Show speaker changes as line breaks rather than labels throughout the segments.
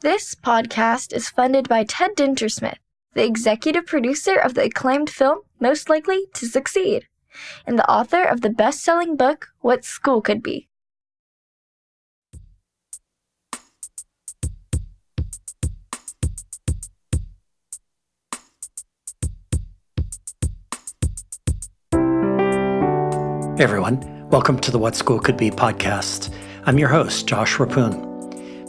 This podcast is funded by Ted Dintersmith, the executive producer of the acclaimed film Most Likely to Succeed, and the author of the best selling book What School Could Be.
Hey everyone, welcome to the What School Could Be podcast. I'm your host, Josh Reppun.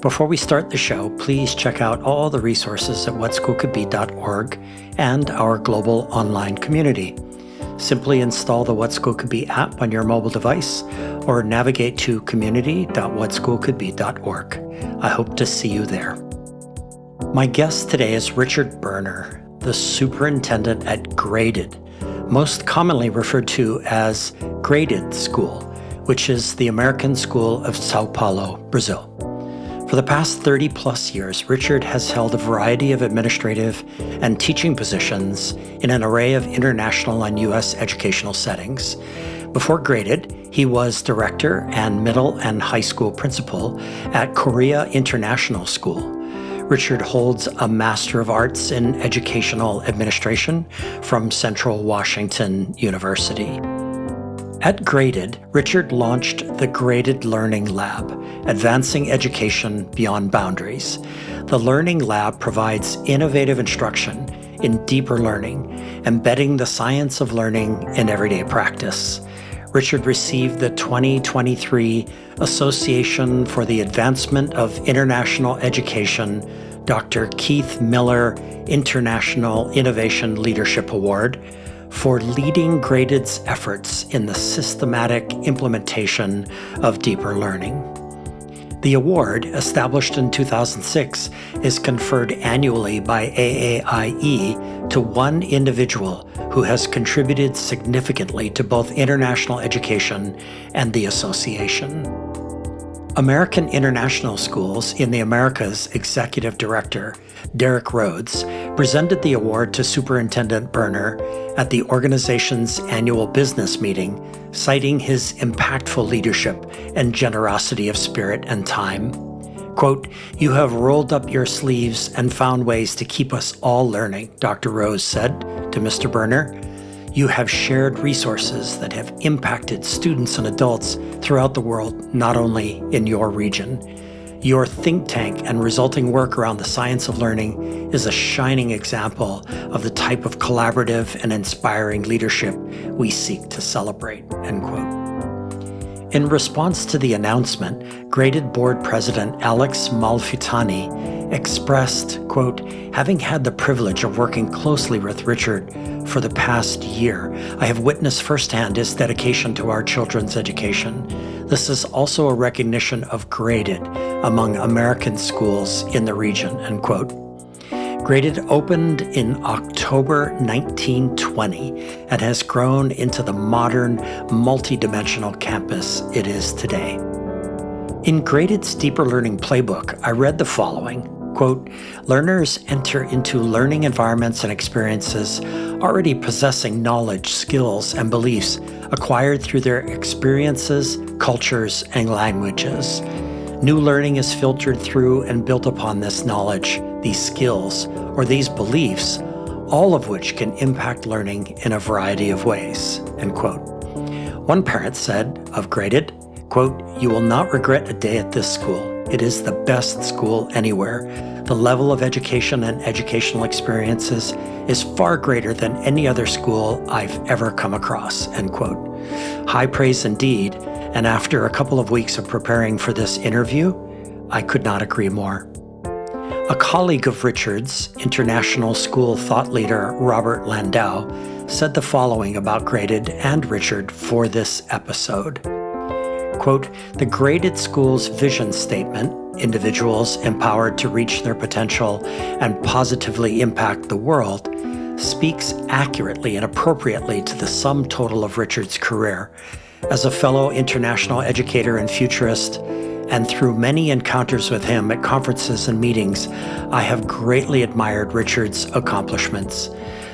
Before we start the show, please check out all the resources at whatschoolcouldbe.org and our global online community. Simply install the What School Could Be app on your mobile device or navigate to community.whatschoolcouldbe.org. I hope to see you there. My guest today is Richard Boerner, the superintendent at Graded most commonly referred to as Graded School, which is the American School of Sao Paulo, Brazil. For the past 30 plus years, Richard has held a variety of administrative and teaching positions in an array of international and U.S. educational settings. Before Graded, he was director and middle and high school principal at Korea International School Richard holds a Master of Arts in Educational Administration from Central Washington University. At Graded, Richard launched the Graded Learning Lab, advancing education beyond boundaries. The Learning Lab provides innovative instruction in deeper learning, embedding the science of learning in everyday practice. Richard received the 2023 Association for the Advancement of International Education Dr. Keith Miller International Innovation Leadership Award for leading Graded's efforts in the systematic implementation of deeper learning. The award, established in 2006, is conferred annually by AAIE to one individual who has contributed significantly to both international education and the association. American International Schools in the Americas Executive Director, Derek Rhodes, presented the award to Superintendent Boerner at the organization's annual business meeting, citing his impactful leadership and generosity of spirit and time. Quote, You have rolled up your sleeves and found ways to keep us all learning, Dr. Rose said to Mr. Boerner. You have shared resources that have impacted students and adults throughout the world, not only in your region. Your think tank and resulting work around the science of learning is a shining example of the type of collaborative and inspiring leadership we seek to celebrate. End quote. In response to the announcement, graded board president Alex Malfitani expressed, quote, having had the privilege of working closely with Richard for the past year, I have witnessed firsthand his dedication to our children's education. This is also a recognition of graded among American schools in the region, end quote. Graded opened in October 1920 and has grown into the modern, multidimensional campus it is today. In Graded's Deeper Learning Playbook, I read the following quote, learners enter into learning environments and experiences already possessing knowledge, skills, and beliefs acquired through their experiences, cultures, and languages. New learning is filtered through and built upon this knowledge, these skills, or these beliefs, all of which can impact learning in a variety of ways. End quote. One parent said of Graded, quote, You will not regret a day at this school. It is the best school anywhere. The level of education and educational experiences is far greater than any other school I've ever come across. End quote. High praise indeed, and after a couple of weeks of preparing for this interview, I could not agree more. A colleague of Richard's, international school thought leader Robert Landau, said the following about Graded and Richard for this episode. Quote, the Graded School's vision statement, individuals empowered to reach their potential and positively impact the world, speaks accurately and appropriately to the sum total of Richard's career as a fellow international educator and futurist, and through many encounters with him at conferences and meetings, I have greatly admired Richard's accomplishments.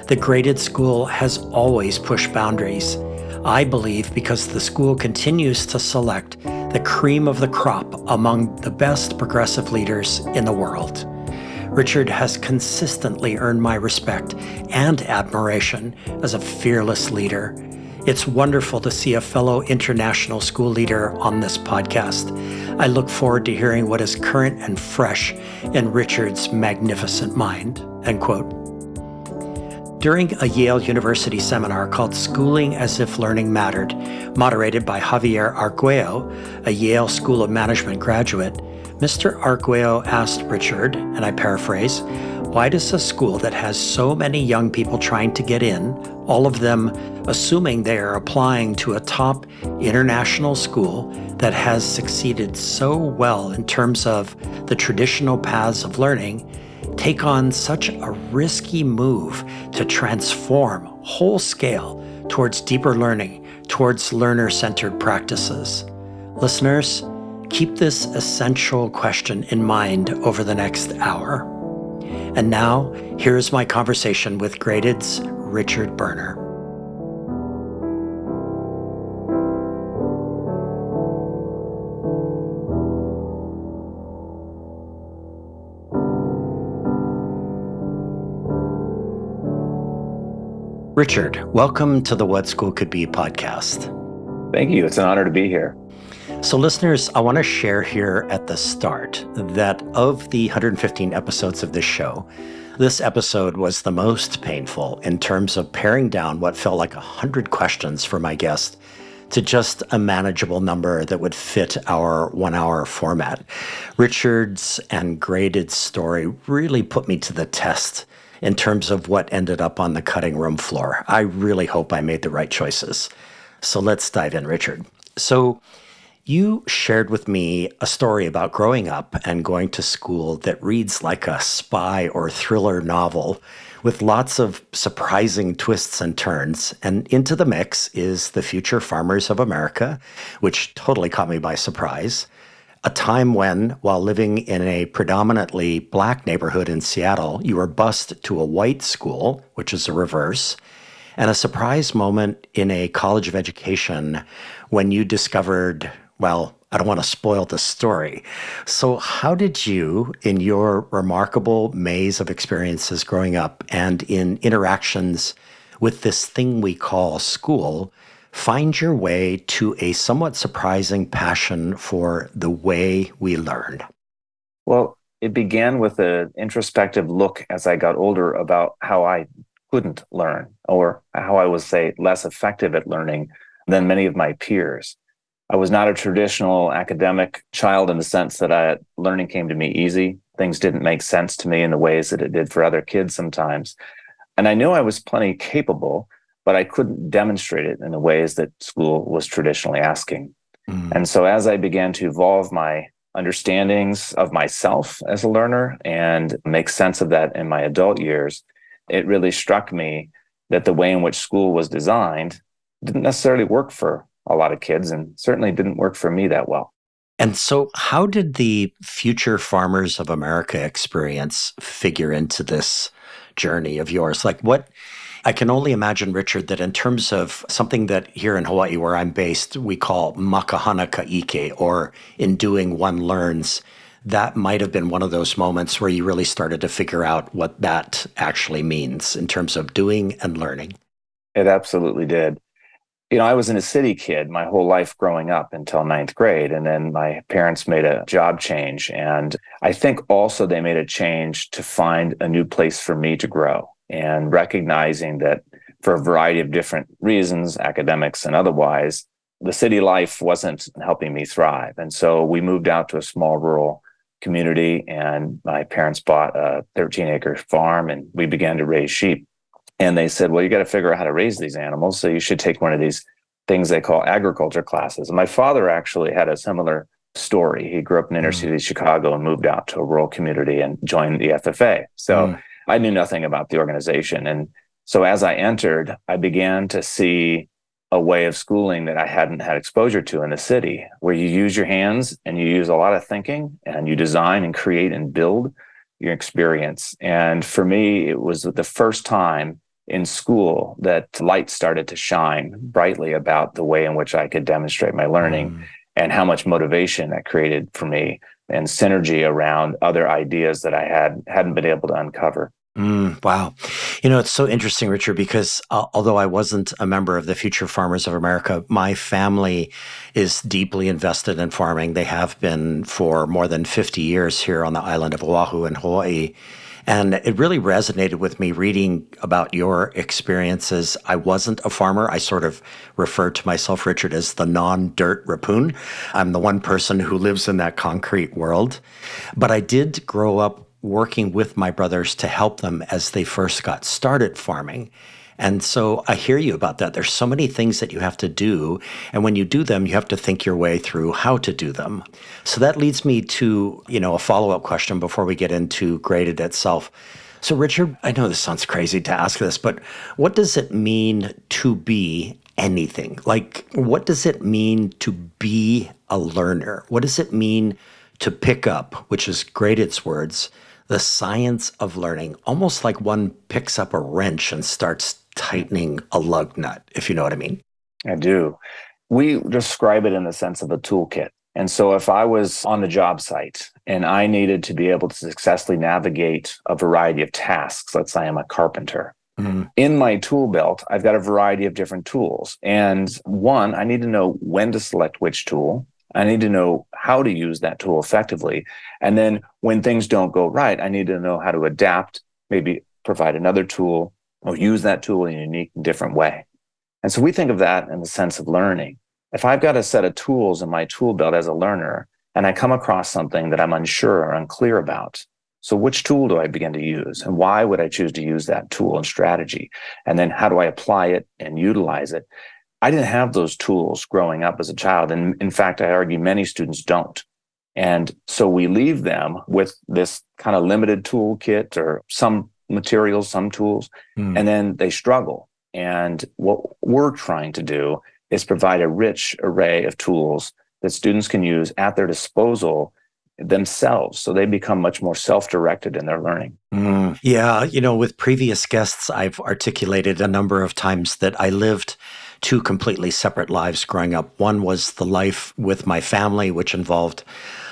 The graded school has always pushed boundaries. I believe because the school continues to select the cream of the crop among the best progressive leaders in the world. Richard has consistently earned my respect and admiration as a fearless leader. It's wonderful to see a fellow international school leader on this podcast. I look forward to hearing what is current and fresh in Richard's magnificent mind. End quote. During a Yale University seminar called Schooling as If Learning Mattered, moderated by Javier Arguello, a Yale School of Management graduate, Mr. Arguello asked Richard, and I paraphrase, why does a school that has so many young people trying to get in, all of them assuming they are applying to a top international school that has succeeded so well in terms of the traditional paths of learning, take on such a risky move to transform whole scale towards deeper learning, towards learner centered practices? Listeners, Keep this essential question in mind over the next hour. And now, here's my conversation with Graded's Richard Boerner. Richard, welcome to the What School Could Be podcast.
Thank you. It's an honor to be here.
So, listeners, I want to share here at the start that of the 115 episodes of this show, this episode was the most painful in terms of paring down what felt like 100 questions for my guest to just a manageable number that would fit our one hour format. Richard's and Graded's story really put me to the test in terms of what ended up on the cutting room floor. I really hope I made the right choices. So let's dive in, Richard. So, you shared with me a story about growing up and going to school that reads like a spy or thriller novel with lots of surprising twists and turns. And into the mix is The Future Farmers of America, which totally caught me by surprise. A time when, while living in a predominantly black neighborhood in Seattle, you were bused to a white school, which is the reverse, and a surprise moment in a college of education when you discovered well, I don't want to spoil the story. So, how did you, in your remarkable maze of experiences growing up and in interactions with this thing we call school, find your way to a somewhat surprising passion for the way we learn?
Well, it began with an introspective look as I got older about how I couldn't learn or how I was, say, less effective at learning than many of my peers. I was not a traditional academic child in the sense that I, learning came to me easy. Things didn't make sense to me in the ways that it did for other kids sometimes. And I knew I was plenty capable, but I couldn't demonstrate it in the ways that school was traditionally asking. Mm. And so as I began to evolve my understandings of myself as a learner and make sense of that in my adult years, it really struck me that the way in which school was designed didn't necessarily work for a lot of kids and certainly didn't work for me that well.
And so, how did the Future Farmers of America experience figure into this journey of yours? Like, what I can only imagine, Richard, that in terms of something that here in Hawaii, where I'm based, we call ma ka hana ka 'ike, or in doing one learns, that might have been one of those moments where you really started to figure out what that actually means in terms of doing and learning.
It absolutely did you know, I was in a city kid my whole life growing up until ninth grade. And then my parents made a job change. And I think also they made a change to find a new place for me to grow and recognizing that for a variety of different reasons, academics and otherwise, the city life wasn't helping me thrive. And so we moved out to a small rural community and my parents bought a 13 acre farm and we began to raise sheep and they said, well, you got to figure out how to raise these animals. So you should take one of these things they call agriculture classes. And my father actually had a similar story. He grew up in inner mm. city Chicago and moved out to a rural community and joined the FFA. So mm. I knew nothing about the organization. And so as I entered, I began to see a way of schooling that I hadn't had exposure to in the city, where you use your hands and you use a lot of thinking and you design and create and build your experience. And for me, it was the first time in school that light started to shine brightly about the way in which I could demonstrate my learning. Mm. and how much motivation that created for me and synergy around other ideas that I had hadn't been able to uncover.
Mm, wow. You know, it's so interesting, Richard, because uh, although I wasn't a member of the Future Farmers of America, my family is deeply invested in farming. They have been for more than 50 years here on the island of Oahu in Hawaii. And it really resonated with me reading about your experiences. I wasn't a farmer. I sort of refer to myself, Richard, as the non dirt Reppun. I'm the one person who lives in that concrete world. But I did grow up working with my brothers to help them as they first got started farming. And so I hear you about that. There's so many things that you have to do. And when you do them, you have to think your way through how to do them. So that leads me to, you know, a follow-up question before we get into graded itself. So Richard, I know this sounds crazy to ask this, but what does it mean to be anything? Like what does it mean to be a learner? What does it mean to pick up, which is Graded's words, the science of learning, almost like one picks up a wrench and starts tightening a lug nut, if you know what I mean.
I do. We describe it in the sense of a toolkit. And so if I was on the job site and I needed to be able to successfully navigate a variety of tasks, let's say I'm a carpenter, mm-hmm. in my tool belt, I've got a variety of different tools. And one, I need to know when to select which tool. I need to know how to use that tool effectively. And then when things don't go right, I need to know how to adapt, maybe provide another tool or use that tool in a unique different way. And so we think of that in the sense of learning. If I've got a set of tools in my tool belt as a learner and I come across something that I'm unsure or unclear about, so which tool do I begin to use and why would I choose to use that tool and strategy? And then how do I apply it and utilize it? I didn't have those tools growing up as a child. And in fact, I argue many students don't. And so we leave them with this kind of limited toolkit or some materials, some tools, mm. and then they struggle. And what we're trying to do is provide a rich array of tools that students can use at their disposal themselves so they become much more self-directed in their learning
mm, yeah you know with previous guests i've articulated a number of times that i lived two completely separate lives growing up. One was the life with my family, which involved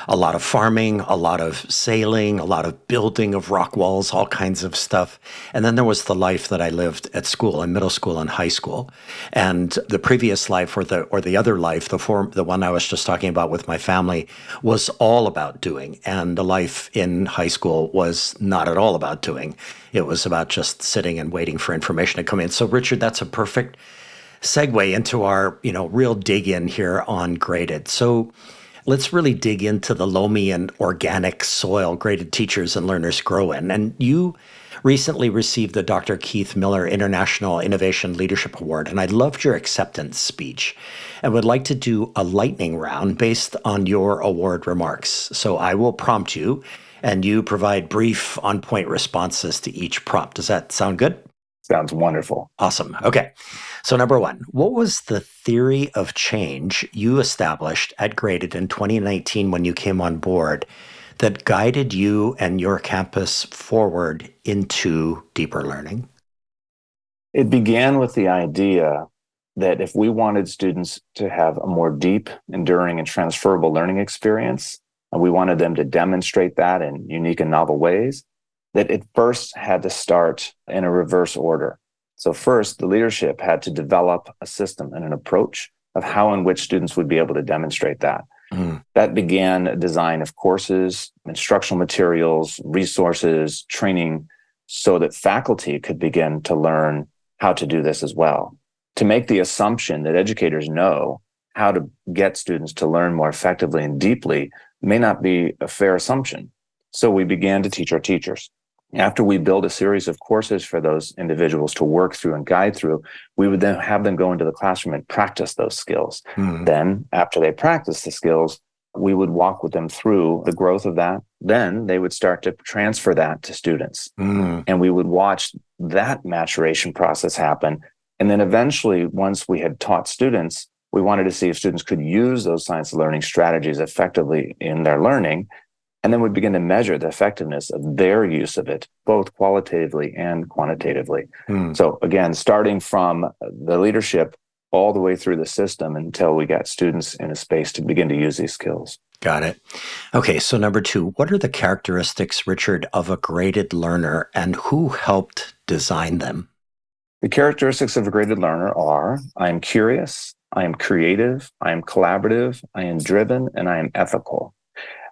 a lot of farming, a lot of sailing, a lot of building of rock walls, all kinds of stuff. And then there was the life that I lived at school, in middle school and high school. And the previous life or the or the other life, the form the one I was just talking about with my family, was all about doing. And the life in high school was not at all about doing. It was about just sitting and waiting for information to come in. So Richard, that's a perfect segue into our, you know, real dig in here on graded. So let's really dig into the loamy and organic soil graded teachers and learners grow in. And you recently received the Dr. Keith Miller International Innovation Leadership Award, and I loved your acceptance speech and would like to do a lightning round based on your award remarks. So I will prompt you and you provide brief on point responses to each prompt. Does that sound good?
Sounds wonderful.
Awesome. Okay. So, number one, what was the theory of change you established at Graded in 2019 when you came on board that guided you and your campus forward into deeper learning?
It began with the idea that if we wanted students to have a more deep, enduring, and transferable learning experience, and we wanted them to demonstrate that in unique and novel ways, that it first had to start in a reverse order. So, first, the leadership had to develop a system and an approach of how and which students would be able to demonstrate that. Mm. That began a design of courses, instructional materials, resources, training, so that faculty could begin to learn how to do this as well. To make the assumption that educators know how to get students to learn more effectively and deeply may not be a fair assumption. So we began to teach our teachers. After we build a series of courses for those individuals to work through and guide through, we would then have them go into the classroom and practice those skills. Mm. Then, after they practice the skills, we would walk with them through the growth of that. Then they would start to transfer that to students. Mm. And we would watch that maturation process happen. And then eventually, once we had taught students, we wanted to see if students could use those science learning strategies effectively in their learning. And then we begin to measure the effectiveness of their use of it, both qualitatively and quantitatively. Hmm. So again, starting from the leadership all the way through the system until we got students in a space to begin to use these skills.
Got it. Okay, so number two, what are the characteristics, Richard, of a graded learner and who helped design them?
The characteristics of a graded learner are I am curious, I am creative, I am collaborative, I am driven, and I am ethical.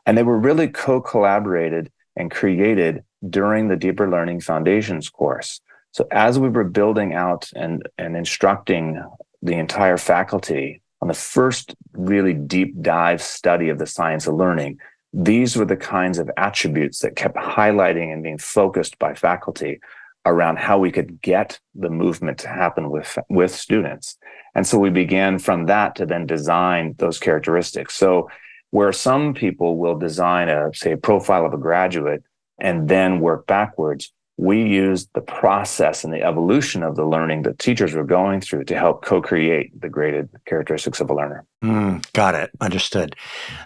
And they were really co collaborated and created during the Deeper Learning Foundations course. So as we were building out and, and instructing the entire faculty on the first really deep dive study of the science of learning, these were the kinds of attributes that kept highlighting and being focused by faculty around how we could get the movement to happen with with students. And so we began from that to then design those characteristics. So where some people will design a say a profile of a graduate and then work backwards, we used the process and the evolution of the learning that teachers were going through to help co-create the graded characteristics of a learner.
Mm, got it. Understood.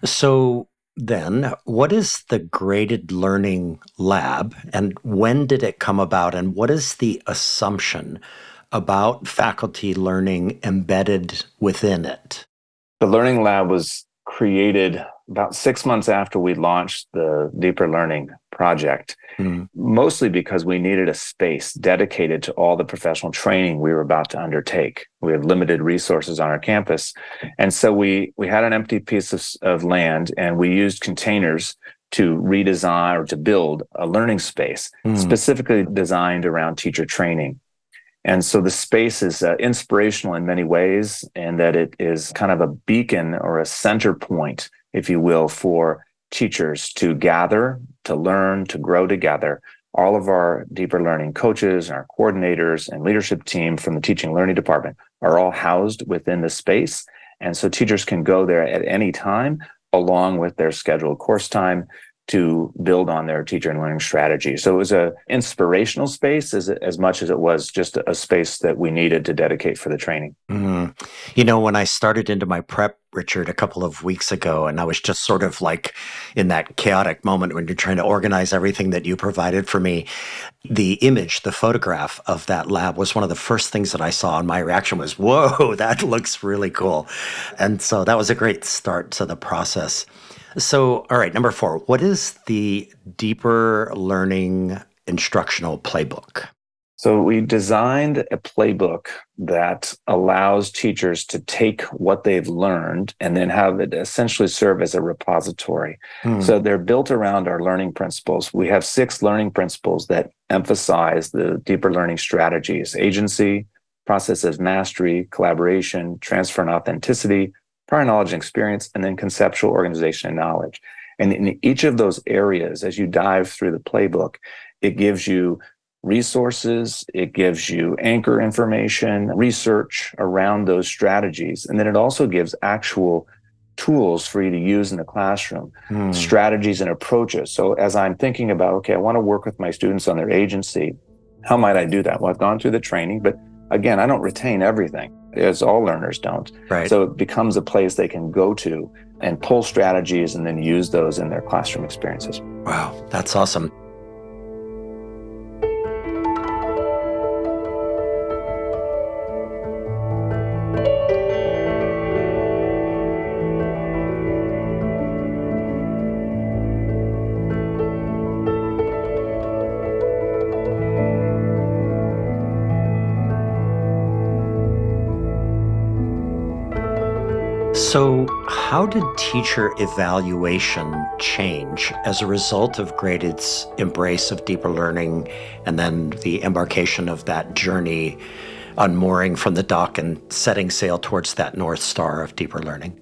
So then, what is the graded learning lab and when did it come about? And what is the assumption about faculty learning embedded within it?
The learning lab was created about six months after we launched the deeper learning project, mm. mostly because we needed a space dedicated to all the professional training we were about to undertake. We had limited resources on our campus. And so we, we had an empty piece of, of land and we used containers to redesign or to build a learning space mm. specifically designed around teacher training. And so the space is uh, inspirational in many ways, in that it is kind of a beacon or a center point, if you will, for teachers to gather, to learn, to grow together. All of our deeper learning coaches, our coordinators, and leadership team from the teaching learning department are all housed within the space. And so teachers can go there at any time along with their scheduled course time to build on their teacher and learning strategy. So it was a inspirational space as, as much as it was just a, space that we needed to dedicate for the training.
Mm. You know, when I started into my prep, Richard, a couple of weeks ago, and I was just sort of like in that chaotic moment when you're trying to organize everything that you provided for me, the image, the photograph of that lab was one of the first things that I saw, and my reaction was, whoa, that looks really cool. And so that was a great start to the process. So, all right, number four, what is the deeper learning instructional playbook?
So, we designed a playbook that allows teachers to take what they've learned and then have it essentially serve as a repository. Hmm. So, they're built around our learning principles. We have six learning principles that emphasize the deeper learning strategies agency, process as mastery, collaboration, transfer and authenticity, prior knowledge and experience, and then conceptual organization and knowledge. And in each of those areas, as you dive through the playbook, it gives you resources, it gives you anchor information, research around those strategies. And then it also gives actual tools for you to use in the classroom, hmm. strategies and approaches. So as I'm thinking about, okay, I want to work with my students on their agency, how might I do that? Well, I've gone through the training, but again, I don't retain everything as all learners don't.
Right.
So it becomes a place they can go to and pull strategies and then use those in their classroom experiences.
Wow, that's awesome. Did teacher evaluation change as a result of Graded's embrace of deeper learning and then the embarkation of that journey unmooring from the dock and setting sail towards that North Star of deeper learning?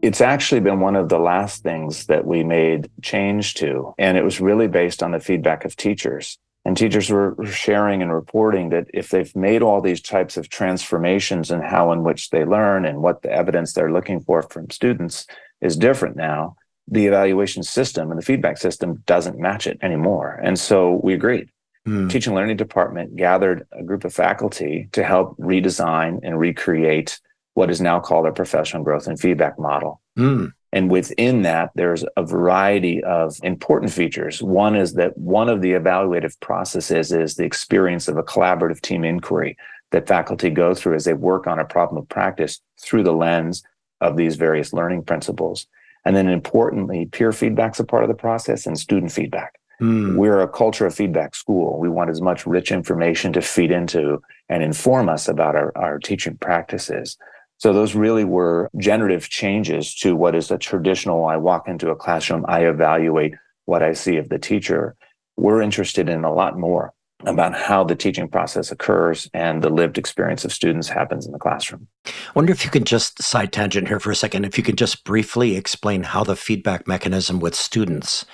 It's actually been one of the last things that we made change to. And it was really based on the feedback of teachers. And teachers were sharing and reporting that if they've made all these types of transformations in how in which they learn and what the evidence they're looking for from students is different now, the evaluation system and the feedback system doesn't match it anymore. And so we agreed. Mm. Teaching learning department gathered a group of faculty to help redesign and recreate what is now called a professional growth and feedback model. Mm. And within that, there's a variety of important features. One is that one of the evaluative processes is the experience of a collaborative team inquiry. that faculty go through as they work on a problem of practice through the lens of these various learning principles. And then importantly, peer feedback's a part of the process and student feedback. Mm. We're a culture of feedback school. We want as much rich information to feed into and inform us about our, our teaching practices. So those really were generative changes to what is a traditional I walk into a classroom, I evaluate what I see of the teacher. We're interested in a lot more about how the teaching process occurs and the lived experience of students happens in the classroom.
I wonder if you could just side tangent here for a second, if you could just briefly explain how the feedback mechanism with students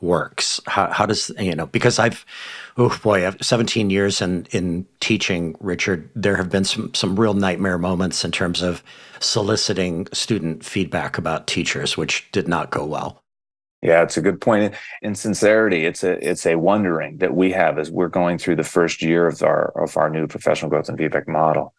works. How, how does, you know, because I've, oh boy, 17 years in, in teaching, Richard, there have been some, some real nightmare moments in terms of soliciting student feedback about teachers, which did not go well.
Yeah, it's a good point. In sincerity, it's a it's a wondering that we have as we're going through the first year of our of our new professional growth and feedback model.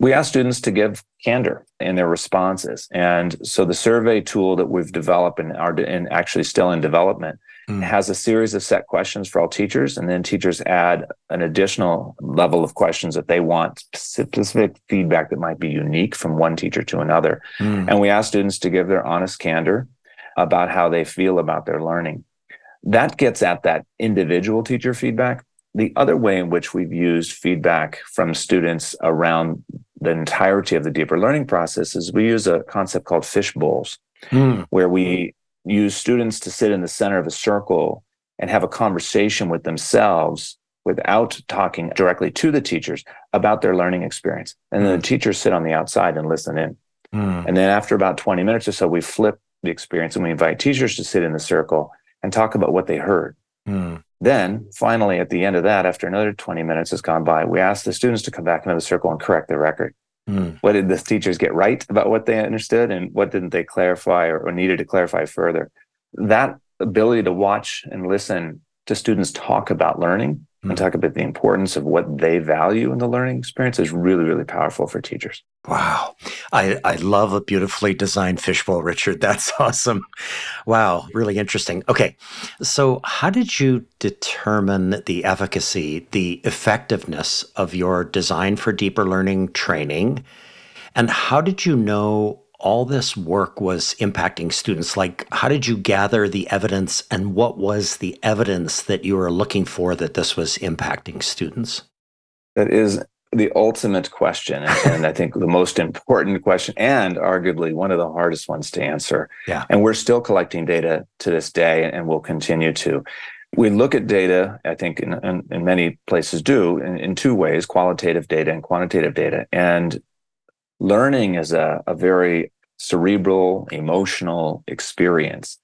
We ask students to give candor in their responses, and so the survey tool that we've developed and are and actually still in development mm. has a series of set questions for all teachers, and then teachers add an additional level of questions that they want specific feedback that might be unique from one teacher to another. Mm. And we ask students to give their honest candor about how they feel about their learning. That gets at that individual teacher feedback. The other way in which we've used feedback from students around the entirety of the deeper learning process is we use a concept called fish bowls, mm. where we use students to sit in the center of a circle and have a conversation with themselves without talking directly to the teachers about their learning experience. And then the hmm. teachers sit on the outside and listen in. Mm. And then after about 20 minutes or so, we flip the experience and we invite teachers to sit in the circle and talk about what they heard. Mm. Then finally, at the end of that, after another 20 minutes has gone by, we ask the students to come back into the circle and correct the record. Mm. What did the teachers get right about what they understood and what didn't they clarify or, or needed to clarify further? That ability to watch and listen to students talk about learning and talk about the importance of what they value in the learning experience is really, really powerful for teachers.
Wow. I, I love a beautifully designed fishbowl, Richard. That's awesome. Wow. Really interesting. Okay. So, how did you determine the efficacy, the effectiveness of your design for deeper learning training? And how did you know all this work was impacting students? Like, how did you gather the evidence, and what was the evidence that you were looking for that this was impacting students?
That is the ultimate question, and I think the most important question, and arguably one of the hardest ones to answer.
Yeah.
And we're still collecting data to this day, and we'll continue to. We look at data, I think, in, in, in many places do in, in two ways qualitative data and quantitative data. And learning is a, a very cerebral, emotional experience.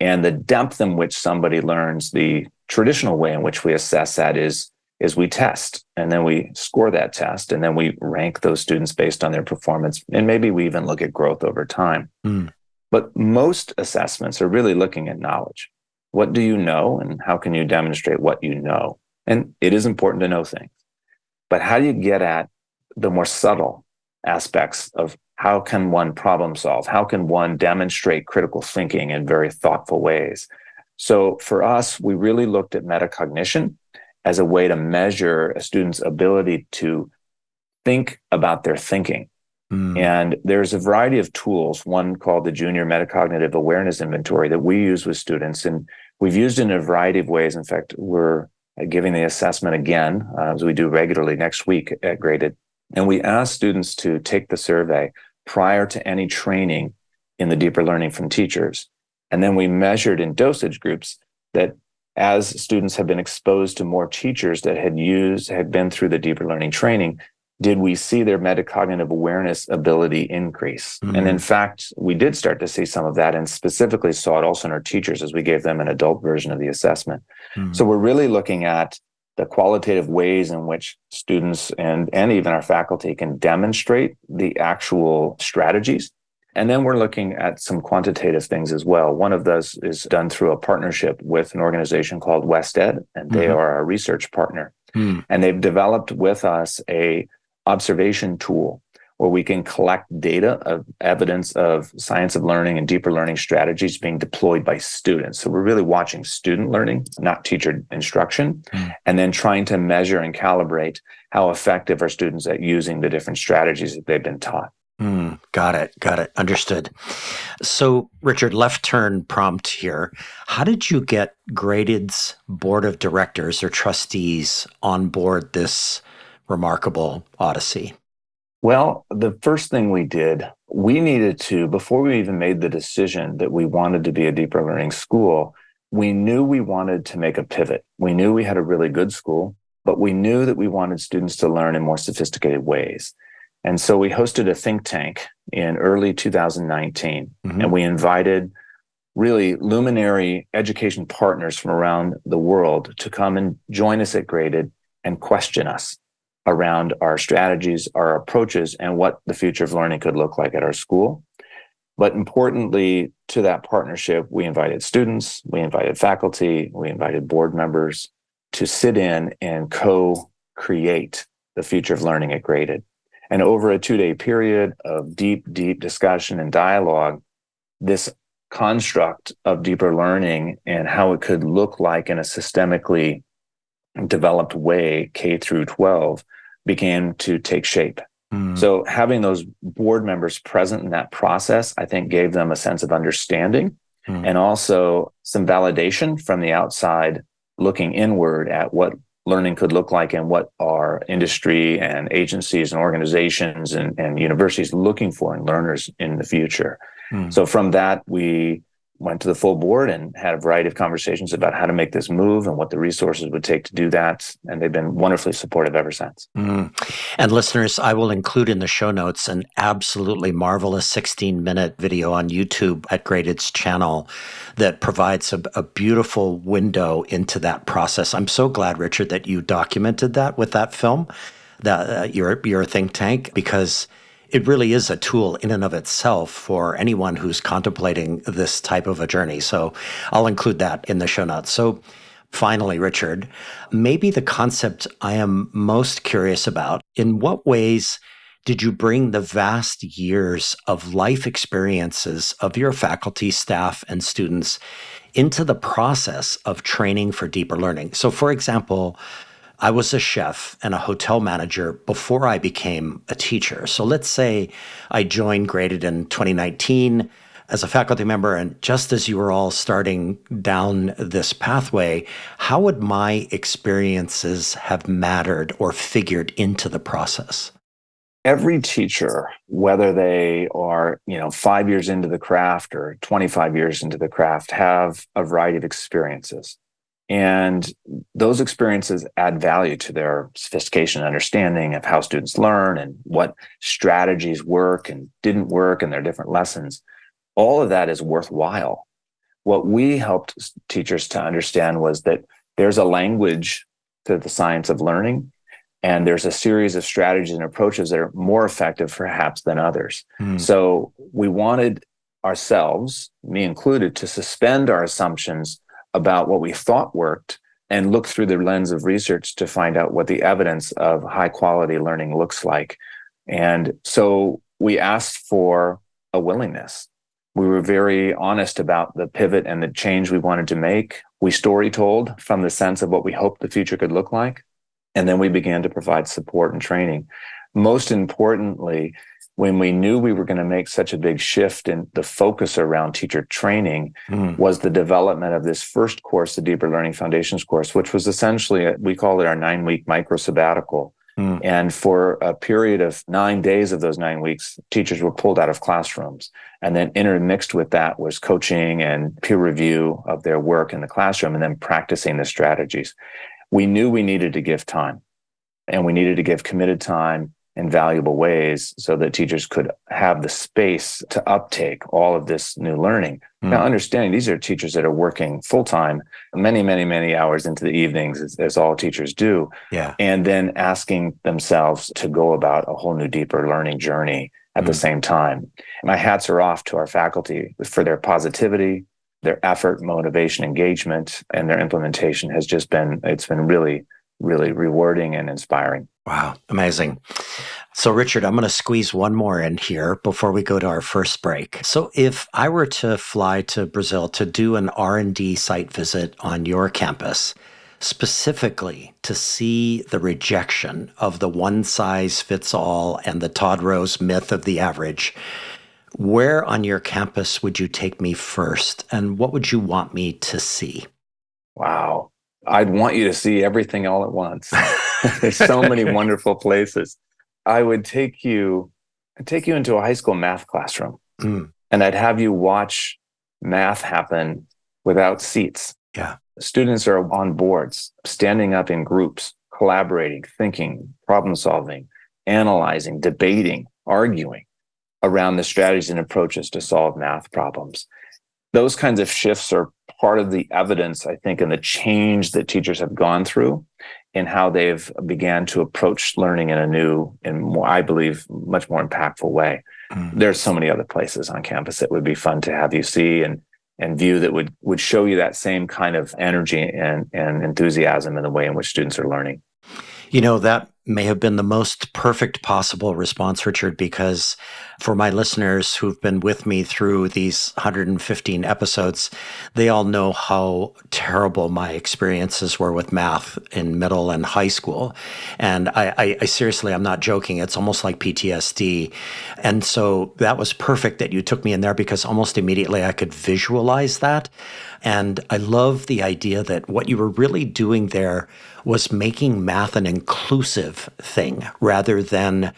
And the depth in which somebody learns, the traditional way in which we assess that is, is we test and then we score that test and then we rank those students based on their performance. And maybe we even look at growth over time. Mm. But most assessments are really looking at knowledge. What do you know and how can you demonstrate what you know? And it is important to know things. But how do you get at the more subtle aspects of how can one problem solve? How can one demonstrate critical thinking in very thoughtful ways? So for us, we really looked at metacognition as a way to measure a student's ability to think about their thinking. Mm. And there's a variety of tools, one called the Junior Metacognitive Awareness Inventory that we use with students. And we've used it in a variety of ways. In fact, we're giving the assessment again, uh, as we do regularly next week at Graded. And we ask students to take the survey prior to any training in the deeper learning from teachers. And then we measured in dosage groups that as students have been exposed to more teachers that had used, had been through the deeper learning training, did we see their metacognitive awareness ability increase? Mm-hmm. And in fact, we did start to see some of that and specifically saw it also in our teachers as we gave them an adult version of the assessment. Mm-hmm. So we're really looking at the qualitative ways in which students and, and even our faculty can demonstrate the actual strategies. And then we're looking at some quantitative things as well. One of those is done through a partnership with an organization called WestEd, and they mm-hmm. are our research partner. Mm. And they've developed with us a observation tool where we can collect data of evidence of science of learning and deeper learning strategies being deployed by students. So we're really watching student learning, not teacher instruction, mm. and then trying to measure and calibrate how effective are students at using the different strategies that they've been taught.
Mm, got it. Got it. Understood. So, Richard, left turn prompt here. How did you get Graded's board of directors or trustees on board this remarkable odyssey?
Well, the first thing we did, we needed to, before we even made the decision that we wanted to be a deeper learning school, we knew we wanted to make a pivot. We knew we had a really good school, but we knew that we wanted students to learn in more sophisticated ways. And so we hosted a think tank in early 2019, mm-hmm. and we invited really luminary education partners from around the world to come and join us at Graded and question us around our strategies, our approaches, and what the future of learning could look like at our school. But importantly, to that partnership, we invited students, we invited faculty, we invited board members to sit in and co create the future of learning at Graded. And over a two day period of deep, deep discussion and dialogue, this construct of deeper learning and how it could look like in a systemically developed way, K through 12, began to take shape. Mm. So having those board members present in that process, I think gave them a sense of understanding mm. and also some validation from the outside looking inward at what learning could look like and what our industry and agencies and organizations and, and universities looking for in learners in the future. Mm. So from that, we went to the full board and had a variety of conversations about how to make this move and what the resources would take to do that. And they've been wonderfully supportive ever since. Mm.
And listeners, I will include in the show notes an absolutely marvelous 16 minute video on YouTube at Graded's channel that provides a, a beautiful window into that process. I'm so glad, Richard, that you documented that with that film, that uh, your, your think tank, because it really is a tool in and of itself for anyone who's contemplating this type of a journey. So I'll include that in the show notes. So finally, Richard, maybe the concept I am most curious about in what ways did you bring the vast years of life experiences of your faculty, staff, and students into the process of training for deeper learning? So, for example, I was a chef and a hotel manager before I became a teacher. So let's say I joined Graded in 2019 as a faculty member, and just as you were all starting down this pathway, how would my experiences have mattered or figured into the process?
Every teacher, whether they are, you know, five years into the craft or 25 years into the craft, have a variety of experiences. And those experiences add value to their sophistication and understanding of how students learn and what strategies work and didn't work and their different lessons. All of that is worthwhile. What we helped teachers to understand was that there's a language to the science of learning, and there's a series of strategies and approaches that are more effective perhaps than others. Mm. So we wanted ourselves, me included, to suspend our assumptions about what we thought worked and look through the lens of research to find out what the evidence of high quality learning looks like. And so we asked for a willingness. We were very honest about the pivot and the change we wanted to make. We story told from the sense of what we hoped the future could look like. And then we began to provide support and training. Most importantly, when we knew we were going to make such a big shift in the focus around teacher training mm. was the development of this first course, the Deeper Learning Foundations course, which was essentially, a, we call it our nine week micro sabbatical. Mm. And for a period of nine days of those nine weeks, teachers were pulled out of classrooms. And then intermixed with that was coaching and peer review of their work in the classroom and then practicing the strategies. We knew we needed to give time and we needed to give committed time in valuable ways so that teachers could have the space to uptake all of this new learning. Mm. Now, understanding these are teachers that are working full time, many, many, many hours into the evenings, as, as, all teachers do.
Yeah.
And then asking themselves to go about a whole new, deeper learning journey at mm. the same time. My hats are off to our faculty for their positivity, their effort, motivation, engagement, and their implementation has just been, it's been really really rewarding and inspiring.
Wow, amazing. So Richard, I'm going to squeeze one more in here before we go to our first break. So if I were to fly to Brazil to do an R&D site visit on your campus, specifically to see the rejection of the one size fits all and the Todd Rose myth of the average, where on your campus would you take me first and what would you want me to see?
Wow. I'd want you to see everything all at once. There's so many wonderful places. I would take you I'd take you into a high school math classroom mm. and I'd have you watch math happen without seats.
Yeah.
Students are on boards, standing up in groups, collaborating, thinking, problem solving, analyzing, debating, arguing around the strategies and approaches to solve math problems. Those kinds of shifts are part of the evidence, I think, and the change that teachers have gone through in how they've began to approach learning in a new and more, I believe, much more impactful way. Mm. There's so many other places on campus that would be fun to have you see and and view that would would show you that same kind of energy and and enthusiasm in the way in which students are learning.
You know that may have been the most perfect possible response, Richard, because for my listeners who've been with me through these 115 episodes, they all know how terrible my experiences were with math in middle and high school. And I, I, I seriously, I'm not joking. It's almost like PTSD. And so that was perfect that you took me in there because almost immediately I could visualize that. And I love the idea that what you were really doing there was making math an inclusive thing rather than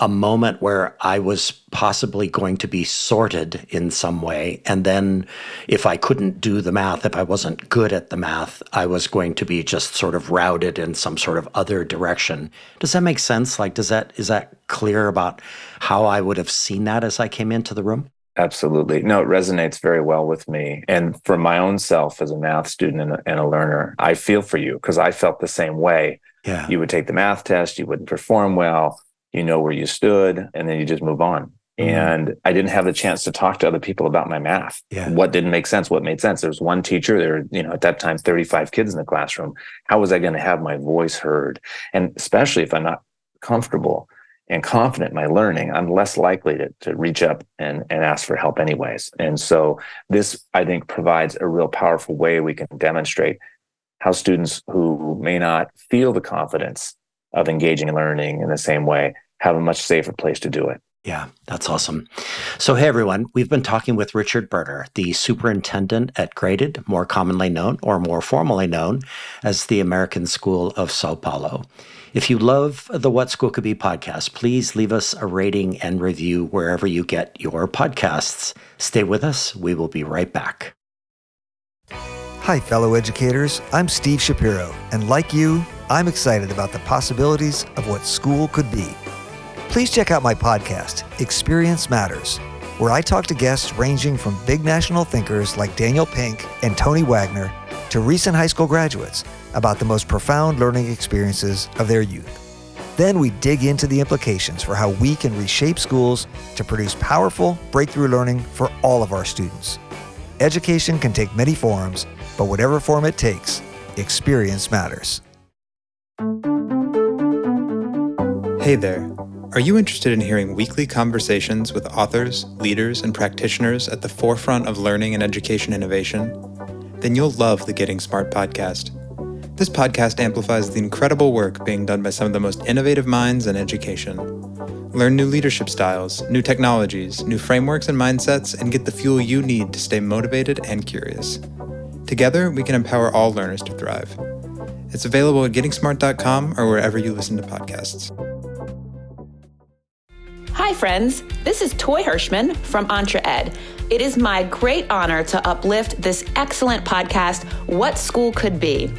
a moment where I was possibly going to be sorted in some way. And then if I couldn't do the math, if I wasn't good at the math, I was going to be just sort of routed in some sort of other direction. Does that make sense? Like, does that, is that clear about how I would have seen that as I came into the room?
Absolutely. No, it resonates very well with me. And for my own self as a math student and a, and a learner, I feel for you because I felt the same way.
Yeah.
You would take the math test, you wouldn't perform well, you know where you stood, and then you just move on. Mm-hmm. And I didn't have the chance to talk to other people about my math.
Yeah.
What didn't make sense? What made sense? There was one teacher, there were, you know, at that time, 35 kids in the classroom. How was I going to have my voice heard? And especially if I'm not comfortable and confident in my learning, I'm less likely to, to reach up and, and ask for help anyways. And so this, I think, provides a real powerful way we can demonstrate how students who may not feel the confidence of engaging in learning in the same way have a much safer place to do it.
Yeah, that's awesome. So, hey everyone, we've been talking with Richard Boerner, the superintendent at Graded, more commonly known or more formally known as the American School of Sao Paulo. If you love the What School Could Be podcast, please leave us a rating and review wherever you get your podcasts. Stay with us. We will be right back.
Hi, fellow educators. I'm Steve Shapiro, and like you, I'm excited about the possibilities of what school could be. Please check out my podcast, Experience Matters, where I talk to guests ranging from big national thinkers like Daniel Pink and Tony Wagner to recent high school graduates about the most profound learning experiences of their youth. Then we dig into the implications for how we can reshape schools to produce powerful breakthrough learning for all of our students. Education can take many forms, but whatever form it takes, experience matters.
Hey there. Are you interested in hearing weekly conversations with authors, leaders, and practitioners at the forefront of learning and education innovation? Then you'll love the Getting Smart podcast. This podcast amplifies the incredible work being done by some of the most innovative minds in education. Learn new leadership styles, new technologies, new frameworks and mindsets, and get the fuel you need to stay motivated and curious. Together, we can empower all learners to thrive. It's available at gettingsmart.com or wherever you listen to podcasts.
Hi, friends. This is Toy Hirschman from EntreEd. It is my great honor to uplift this excellent podcast, What School Could Be.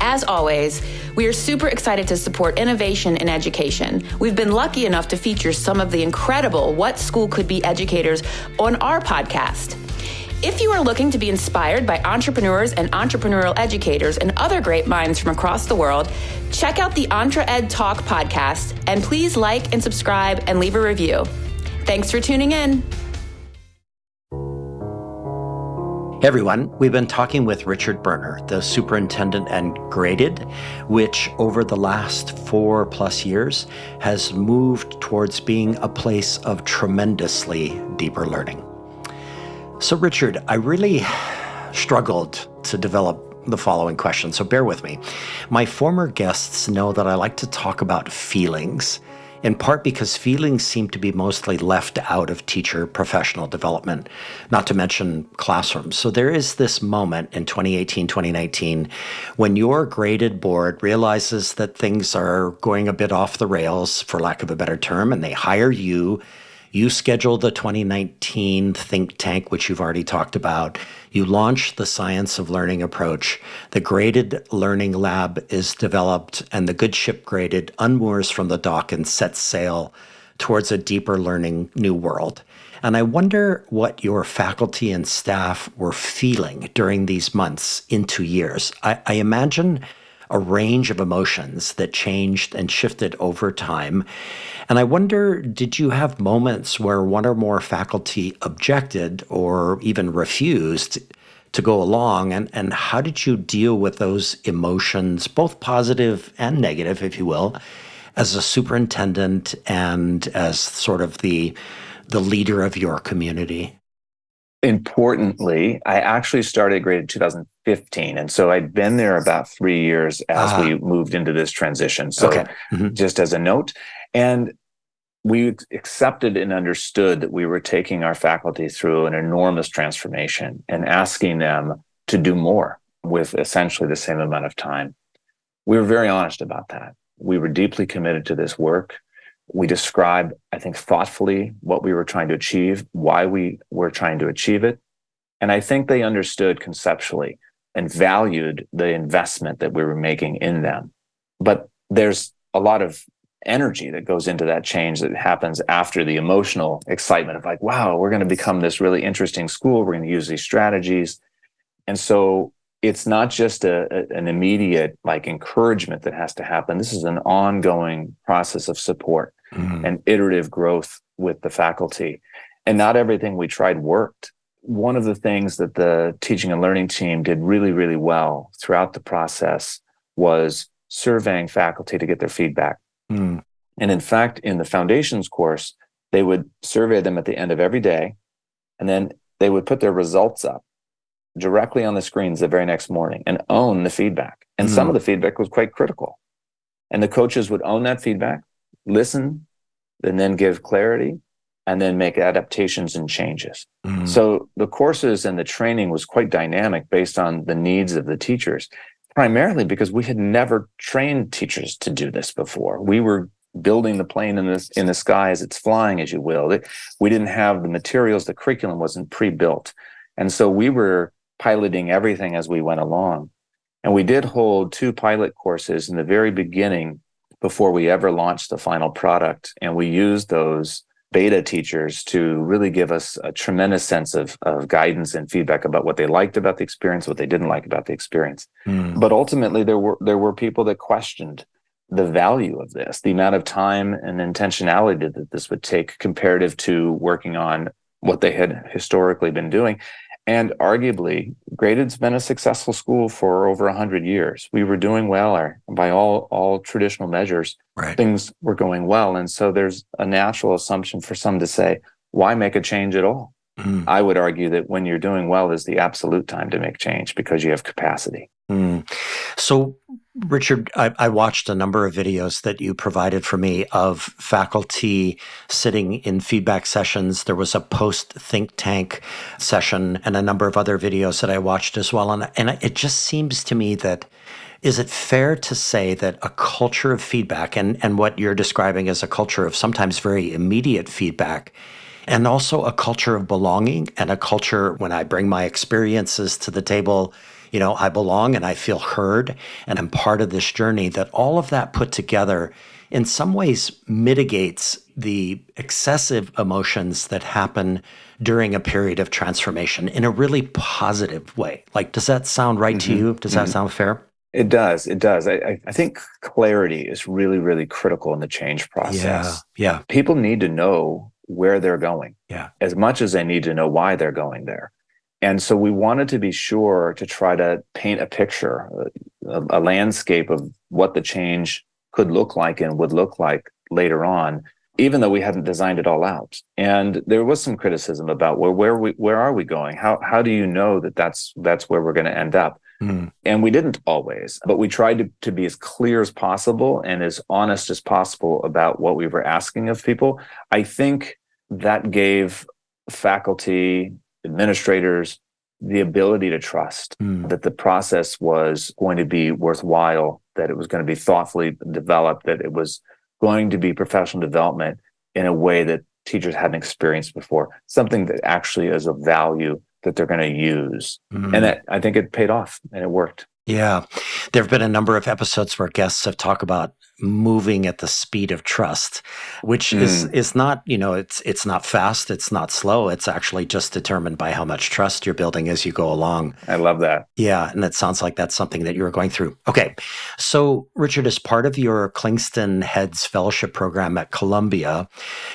As always, we are super excited to support innovation in education. We've been lucky enough to feature some of the incredible What School Could Be educators on our podcast. If you are looking to be inspired by entrepreneurs and entrepreneurial educators and other great minds from across the world, check out the EntreEd Talk podcast and please like and subscribe and leave a review. Thanks for tuning in.
Hey everyone, we've been talking with Richard Boerner, the superintendent and Graded, which over the last four plus years has moved towards being a place of tremendously deeper learning. So, Richard, I really struggled to develop the following question, so bear with me. My former guests know that I like to talk about feelings in part because feelings seem to be mostly left out of teacher professional development, not to mention classrooms. So there is this moment in 2018, 2019 when your graded board realizes that things are going a bit off the rails, for lack of a better term, and they hire you you schedule the 2019 think tank, which you've already talked about. You launch the science of learning approach. The graded learning lab is developed, and the good ship graded unmoors from the dock and sets sail towards a deeper learning new world. And I wonder what your faculty and staff were feeling during these months into years. I, I imagine a range of emotions that changed and shifted over time. And I wonder did you have moments where one or more faculty objected or even refused to go along? And, and how did you deal with those emotions, both positive and negative, if you will, as a superintendent and as sort of the, the leader of your community?
importantly, I actually started grade in 2015. And so I'd been there about three years as ah. we moved into this transition. So okay. mm-hmm. just as a note. And we accepted and understood that we were taking our faculty through an enormous transformation and asking them to do more with essentially the same amount of time. We were very honest about that. We were deeply committed to this work. We described, I think, thoughtfully what we were trying to achieve, why we were trying to achieve it. And I think they understood conceptually and valued the investment that we were making in them. But there's a lot of energy that goes into that change that happens after the emotional excitement of like, wow, we're going to become this really interesting school. We're going to use these strategies. And so it's not just a, a, an immediate like encouragement that has to happen. This is an ongoing process of support mm-hmm. and iterative growth with the faculty. And not everything we tried worked. One of the things that the teaching and learning team did really, really well throughout the process was surveying faculty to get their feedback. Mm. And in fact, in the foundations course, they would survey them at the end of every day, and then they would put their results up directly on the screens the very next morning and own the feedback. And mm. some of the feedback was quite critical. And the coaches would own that feedback, listen, and then give clarity and then make adaptations and changes. Mm. So the courses and the training was quite dynamic based on the needs of the teachers, primarily because we had never trained teachers to do this before. We were building the plane in the, in the sky as it's flying, as you will. We didn't have the materials, the curriculum wasn't pre-built. And so we were piloting everything as we went along. And we did hold two pilot courses in the very beginning before we ever launched the final product. And we used those beta teachers to really give us a tremendous sense of, of guidance and feedback about what they liked about the experience, what they didn't like about the experience. Mm. But ultimately there were there were people that questioned the value of this, the amount of time and intentionality that this would take comparative to working on what they had historically been doing. And arguably, Graded's been a successful school for over 100 years. We were doing well, or by all, all traditional measures, right. things were going well. And so there's a natural assumption for some to say, why make a change at all? Mm. I would argue that when you're doing well is the absolute time to make change because you have capacity. Mm.
So, Richard, I, I, watched a number of videos that you provided for me of faculty sitting in feedback sessions. There was a post think tank session and a number of other videos that I watched as well. And, and it just seems to me that is it fair to say that a culture of feedback and, and what you're describing as a culture of sometimes very immediate feedback and also a culture of belonging and a culture when I bring my experiences to the table you know, I belong and I feel heard and I'm part of this journey, that all of that put together in some ways mitigates the excessive emotions that happen during a period of transformation in a really positive way. Like, does that sound right mm-hmm. to you? Does mm-hmm. that sound fair?
It does. It does. I, I think clarity is really, really critical in the change process.
Yeah. Yeah.
People need to know where they're going.
Yeah.
As much as they need to know why they're going there. And so we wanted to be sure to try to paint a picture, a, a landscape of what the change could look like and would look like later on even though we hadn't designed it all out. And there was some criticism about well, where we where are we going? How how do you know that that's that's where we're going to end up? Mm. And we didn't always, but we tried to, to be as clear as possible and as honest as possible about what we were asking of people. I think that gave faculty, administrators, the ability to trust mm. that the process was going to be worthwhile, that it was going to be thoughtfully developed, that it was going to be professional development in a way that teachers hadn't experienced before, something that actually is of value that they're going to use. Mm-hmm. And that I think it paid off and it worked.
Yeah. There have been a number of episodes where guests have talked about moving at the speed of trust, which mm. is is not, you know, it's it's not fast, it's not slow. It's actually just determined by how much trust you're building as you go along.
I love that.
Yeah, and it sounds like that's something that you're going through. Okay. So, Richard, as part of your Klingenstein Heads Fellowship program at Columbia,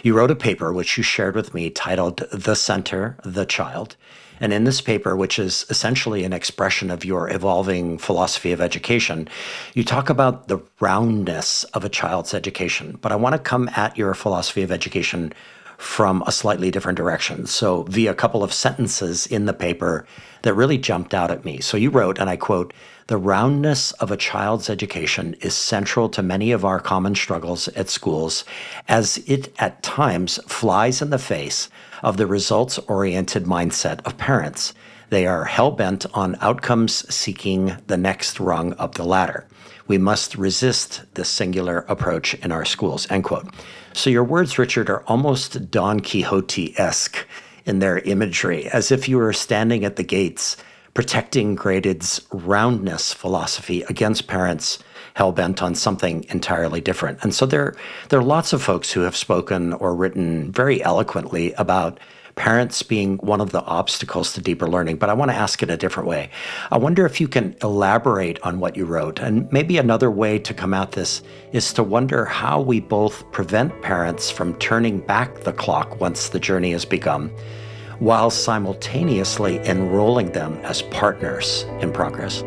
you wrote a paper which you shared with me titled The Center, the Child. And in this paper, which is essentially an expression of your evolving philosophy of education, you talk about the roundness of a child's education. But I want to come at your philosophy of education from a slightly different direction. So, via a couple of sentences in the paper that really jumped out at me. So, you wrote, and I quote, the roundness of a child's education is central to many of our common struggles at schools, as it at times flies in the face of the results oriented mindset of parents. They are hell bent on outcomes seeking the next rung up the ladder. We must resist this singular approach in our schools. End quote. So your words, Richard, are almost Don Quixote esque in their imagery, as if you were standing at the gates protecting Graded's roundness philosophy against parents hell bent on something entirely different. And so there, there are lots of folks who have spoken or written very eloquently about parents being one of the obstacles to deeper learning. But I want to ask it a different way. I wonder if you can elaborate on what you wrote. And maybe another way to come at this is to wonder how we both prevent parents from turning back the clock once the journey has begun, while simultaneously enrolling them as partners in progress.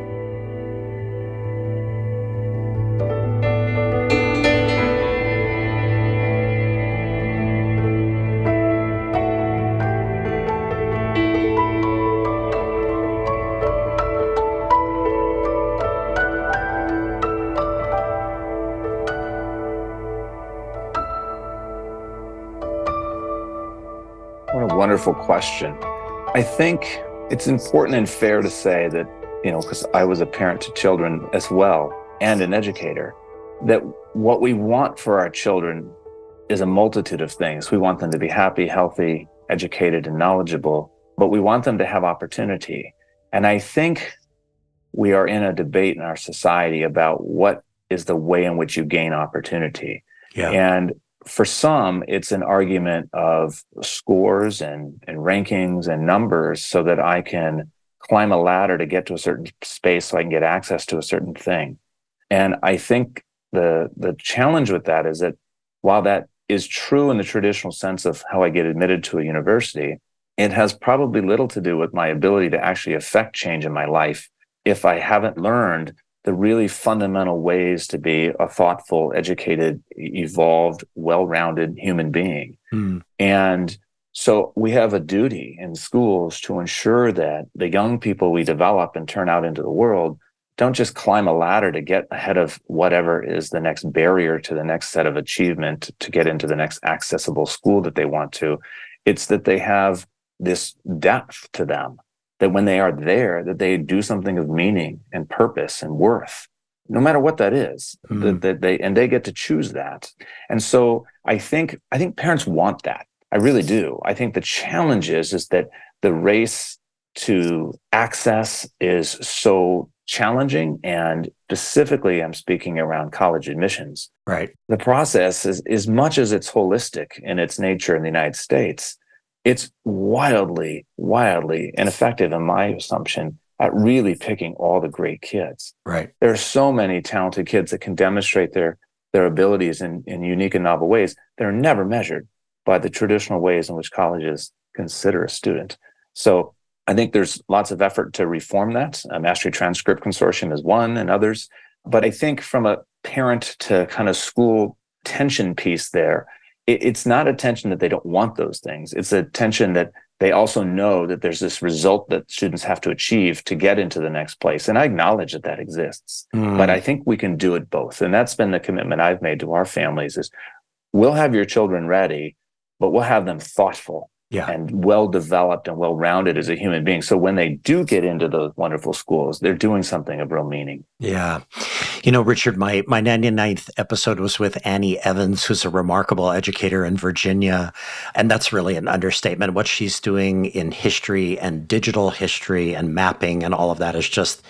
Wonderful question. I think it's important and fair to say that, you know, because I was a parent to children as well and an educator, that what we want for our children is a multitude of things. We want them to be happy, healthy, educated, and knowledgeable, but we want them to have opportunity. And I think we are in a debate in our society about what is the way in which you gain opportunity. Yeah. And for some, it's an argument of scores and, and rankings and numbers so that I can climb a ladder to get to a certain space so I can get access to a certain thing. And I think the the challenge with that is that while that is true in the traditional sense of how I get admitted to a university, it has probably little to do with my ability to actually affect change in my life if I haven't learned the really fundamental ways to be a thoughtful, educated, evolved, well rounded human being. Mm. And so we have a duty in schools to ensure that the young people we develop and turn out into the world don't just climb a ladder to get ahead of whatever is the next barrier to the next set of achievement to get into the next accessible school that they want to. It's that they have this depth to them that when they are there, that they do something of meaning and purpose and worth, no matter what that is, mm-hmm. that, that they and they get to choose that. And so I think I think parents want that. I really do. I think the challenge is is that the race to access is so challenging and specifically i'm speaking around college admissions
right
the process is as much as it's holistic in its nature in the united states it's wildly, wildly ineffective, in my assumption, at really picking all the great kids.
Right.
There are so many talented kids that can demonstrate their their abilities in, in unique and novel ways They're never measured by the traditional ways in which colleges consider a student. So I think there's lots of effort to reform that. A Mastery Transcript Consortium is one, and others. But I think from a parent to kind of school tension piece there, it, it's not a tension that they don't want those things. It's a tension that they also know that there's this result that students have to achieve to get into the next place. And I acknowledge that that exists, mm. but I think we can do it both. And that's been the commitment I've made to our families is we'll have your children ready, but we'll have them thoughtful yeah. and well developed and well rounded as a human being. So when they do get into those wonderful schools, they're doing something of real meaning.
Yeah. You know, Richard, my, my 99th episode was with Annie Evans, who's a remarkable educator in Virginia. And that's really an understatement. What she's doing in history and digital history and mapping and all of that is just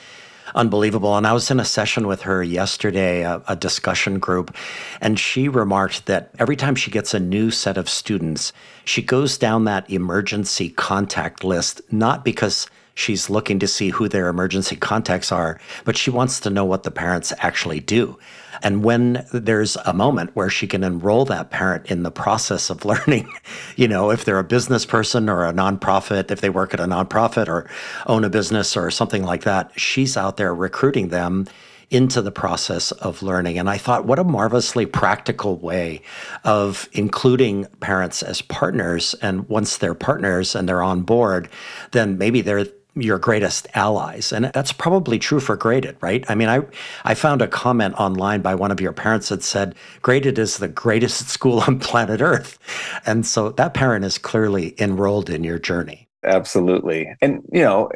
unbelievable. And I was in a session with her yesterday, a, a, discussion group, and she remarked that every time she gets a new set of students, she goes down that emergency contact list, not because she's looking to see who their emergency contacts are, but she wants to know what the parents actually do. And when there's a moment where she can enroll that parent in the process of learning, you know, if they're a business person or a nonprofit, if they work at a nonprofit or own a business or something like that, she's out there recruiting them into the process of learning. And I thought, what a marvelously practical way of including parents as partners. And once they're partners and they're on board, then maybe they're your greatest allies. And that's probably true for Graded, right? I mean, I, I found a comment online by one of your parents that said, Graded is the greatest school on planet Earth. And so that parent is clearly enrolled in your journey.
Absolutely. And, you know,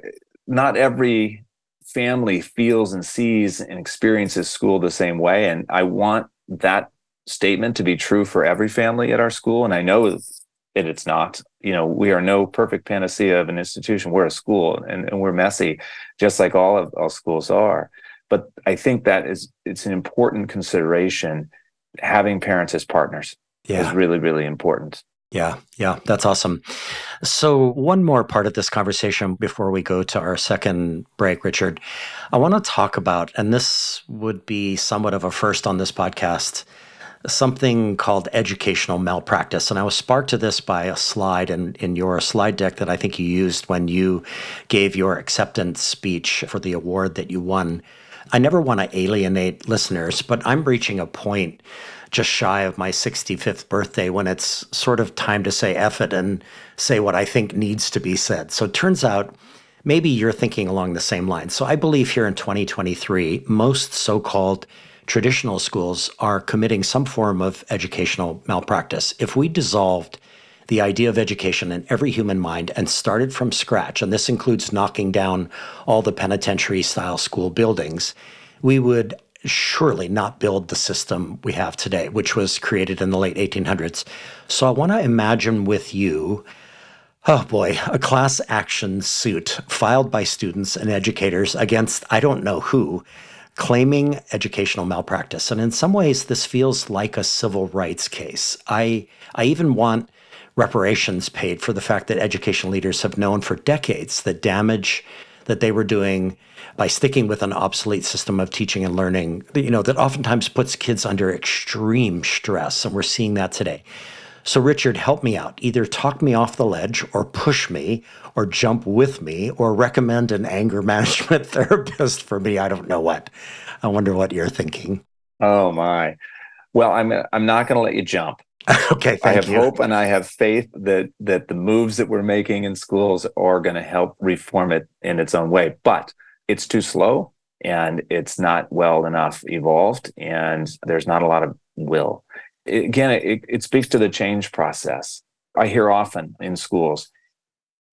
not every family feels and sees and experiences school the same way. And I want that statement to be true for every family at our school. And I know that it's not. You know, we are no perfect panacea of an institution. We're a school and, and we're messy, just like all of all schools are. But I think that is it's an important consideration. Having parents as partners yeah. is really, really important.
Yeah, yeah, that's awesome. So, one more part of this conversation before we go to our second break, Richard. I want to talk about, and this would be somewhat of a first on this podcast, something called educational malpractice. And I was sparked to this by a slide in, in your slide deck that I think you used when you gave your acceptance speech for the award that you won. I never want to alienate listeners, but I'm reaching a point just shy of my 65th birthday when it's sort of time to say F it and say what I think needs to be said. So it turns out maybe you're thinking along the same lines. So I believe here in 2023, most so called traditional schools are committing some form of educational malpractice. If we dissolved the idea of education in every human mind and started from scratch, and this includes knocking down all the penitentiary style school buildings, we would surely not build the system we have today, which was created in the late 1800s. So I want to imagine with you. Oh boy, a class action suit filed by students and educators against I don't know who claiming educational malpractice. And in some ways, this feels like a civil rights case. I, I even want reparations paid for the fact that education leaders have known for decades the damage that they were doing by sticking with an obsolete system of teaching and learning, you know, that oftentimes puts kids under extreme stress. And we're seeing that today. So, Richard, help me out. Either talk me off the ledge or push me or jump with me or recommend an anger management therapist for me. I don't know what. I wonder what you're thinking.
Oh, my. Well, I'm, I'm not going to let you jump.
okay,
I have
you.
hope and I have faith that that the moves that we're making in schools are going to help reform it in its own way. But it's too slow and it's not well enough evolved and there's not a lot of will again, it, it speaks to the change process. I hear often in schools,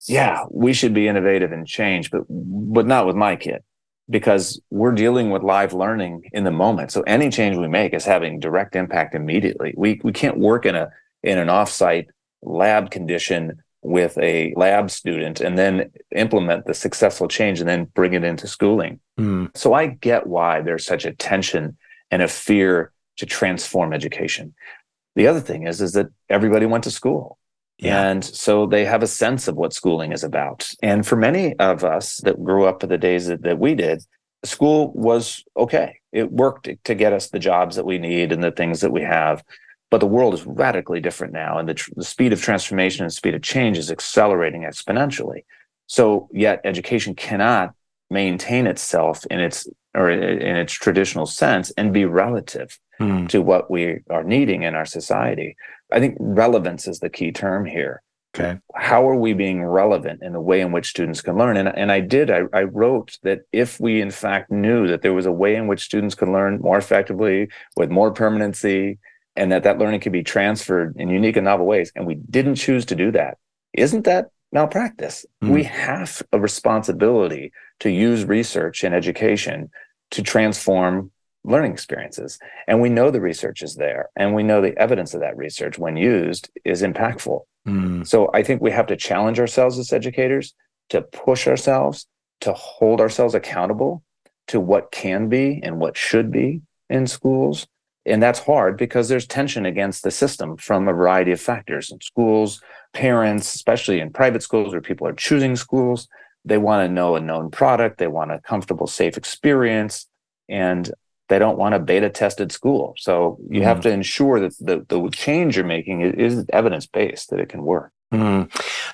yeah, we should be innovative and change, but but not with my kid because we're dealing with live learning in the moment. So any change we make is having direct impact immediately. We we can't work in a in an offsite lab condition with a lab student and then implement the successful change and then bring it into schooling. Mm. So I get why there's such a tension and a fear to transform education. The other thing is, is that everybody went to school. Yeah. And so they have a sense of what schooling is about. And for many of us that grew up in the days that, that we did, school was okay. It worked to get us the jobs that we need and the things that we have. But the world is radically different now. And the, tr- the speed of transformation and speed of change is accelerating exponentially. So yet education cannot maintain itself in its or in its traditional sense and be relative
Hmm.
to what we are needing in our society. I think relevance is the key term here.
Okay.
How are we being relevant in the way in which students can learn? And, and I did, I, I wrote that if we in fact knew that there was a way in which students could learn more effectively with more permanency and that that learning could be transferred in unique and novel ways, and we didn't choose to do that, isn't that malpractice?
Mm.
We have a responsibility to use research and education to transform learning experiences. And we know the research is there, and we know the evidence of that research, when used, is impactful.
Hmm.
So I think we have to challenge ourselves as educators to push ourselves, to hold ourselves accountable to what can be and what should be in schools. And that's hard because there's tension against the system from a variety of factors in schools, parents, especially in private schools where people are choosing schools. They want to know a known product, they want a comfortable, safe experience, and they don't want a beta tested school. So you have to ensure that the, the change you're making is, is evidence based, that it can work.
Hmm.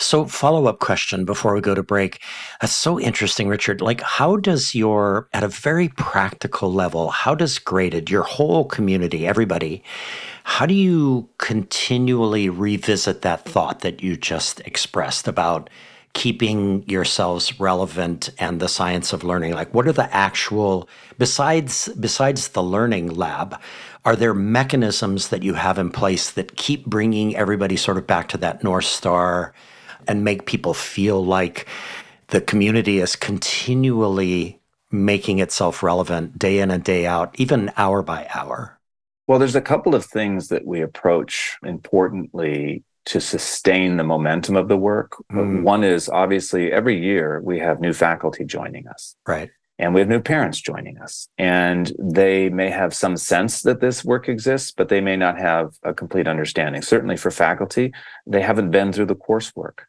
So, follow up question before we go to break. That's so interesting, Richard. Like, how does your, at a very practical level, how does graded, your whole community, everybody, how do you continually revisit that thought that you just expressed about keeping yourselves relevant and the science of learning? Like what are the actual besides besides the learning lab are there mechanisms that you have in place that keep bringing everybody sort of back to that north star and make people feel like the community is continually making itself relevant day in and day out even hour by hour?
Well, there's a couple of things that we approach importantly to sustain the momentum of the work.
Mm.
One is obviously every year we have new faculty joining us.
right
and we have new parents joining us and they may have some sense that this work exists but they may not have a complete understanding certainly for faculty they haven't been through the coursework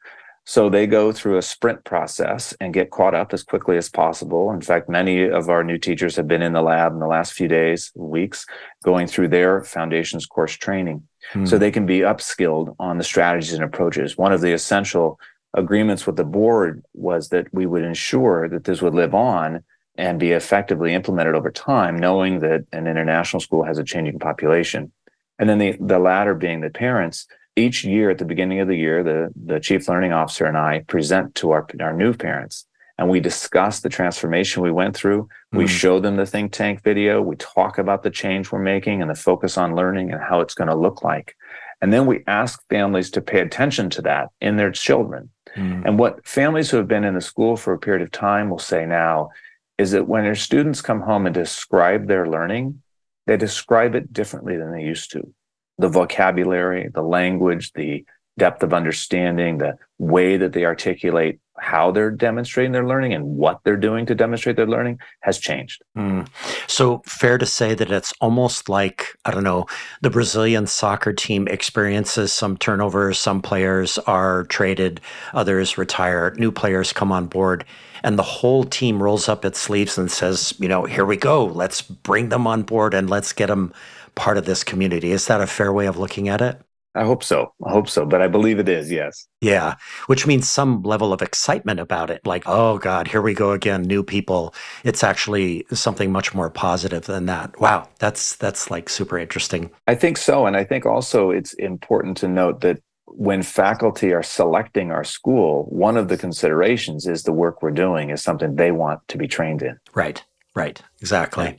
so they go through a sprint process and get caught up as quickly as possible. In fact many of our new teachers have been in the lab in the last few days weeks going through their foundations course training. So hmm. they can be upskilled on the strategies and approaches. One of the essential agreements with the board was that we would ensure that this would live on and be effectively implemented over time, knowing that an international school has a changing population. And then the, the latter being the parents, each year at the beginning of the year, the, the chief learning officer and I present to our, our new parents and we discuss the transformation we went through. We
Mm.
show them the think tank video. We talk about the change we're making and the focus on learning and how it's going to look like. And then we ask families to pay attention to that in their children.
Hmm.
And what families who have been in the school for a period of time will say now is that when their students come home and describe their learning, they describe it differently than they used to. The vocabulary, the language, the depth of understanding, the way that they articulate how they're demonstrating their learning and what they're doing to demonstrate their learning has changed.
Mm. So fair to say that it's almost like I don't know the Brazilian soccer team experiences some turnovers. Some players are traded, others retire. New players come on board, and the whole team rolls up its sleeves and says, "You know, here we go. Let's bring them on board and let's get them part of this community." Is that a fair way of looking at it?
I hope so. I hope so, but I believe it is. Yes.
Yeah, which means some level of excitement about it. Like, oh God, here we go again, new people. It's actually something much more positive than that. Wow, that's that's like super interesting.
I think so. And I think also it's important to note that when faculty are selecting our school, one of the considerations is the work we're doing is something they want to be trained in.
Right, right, exactly.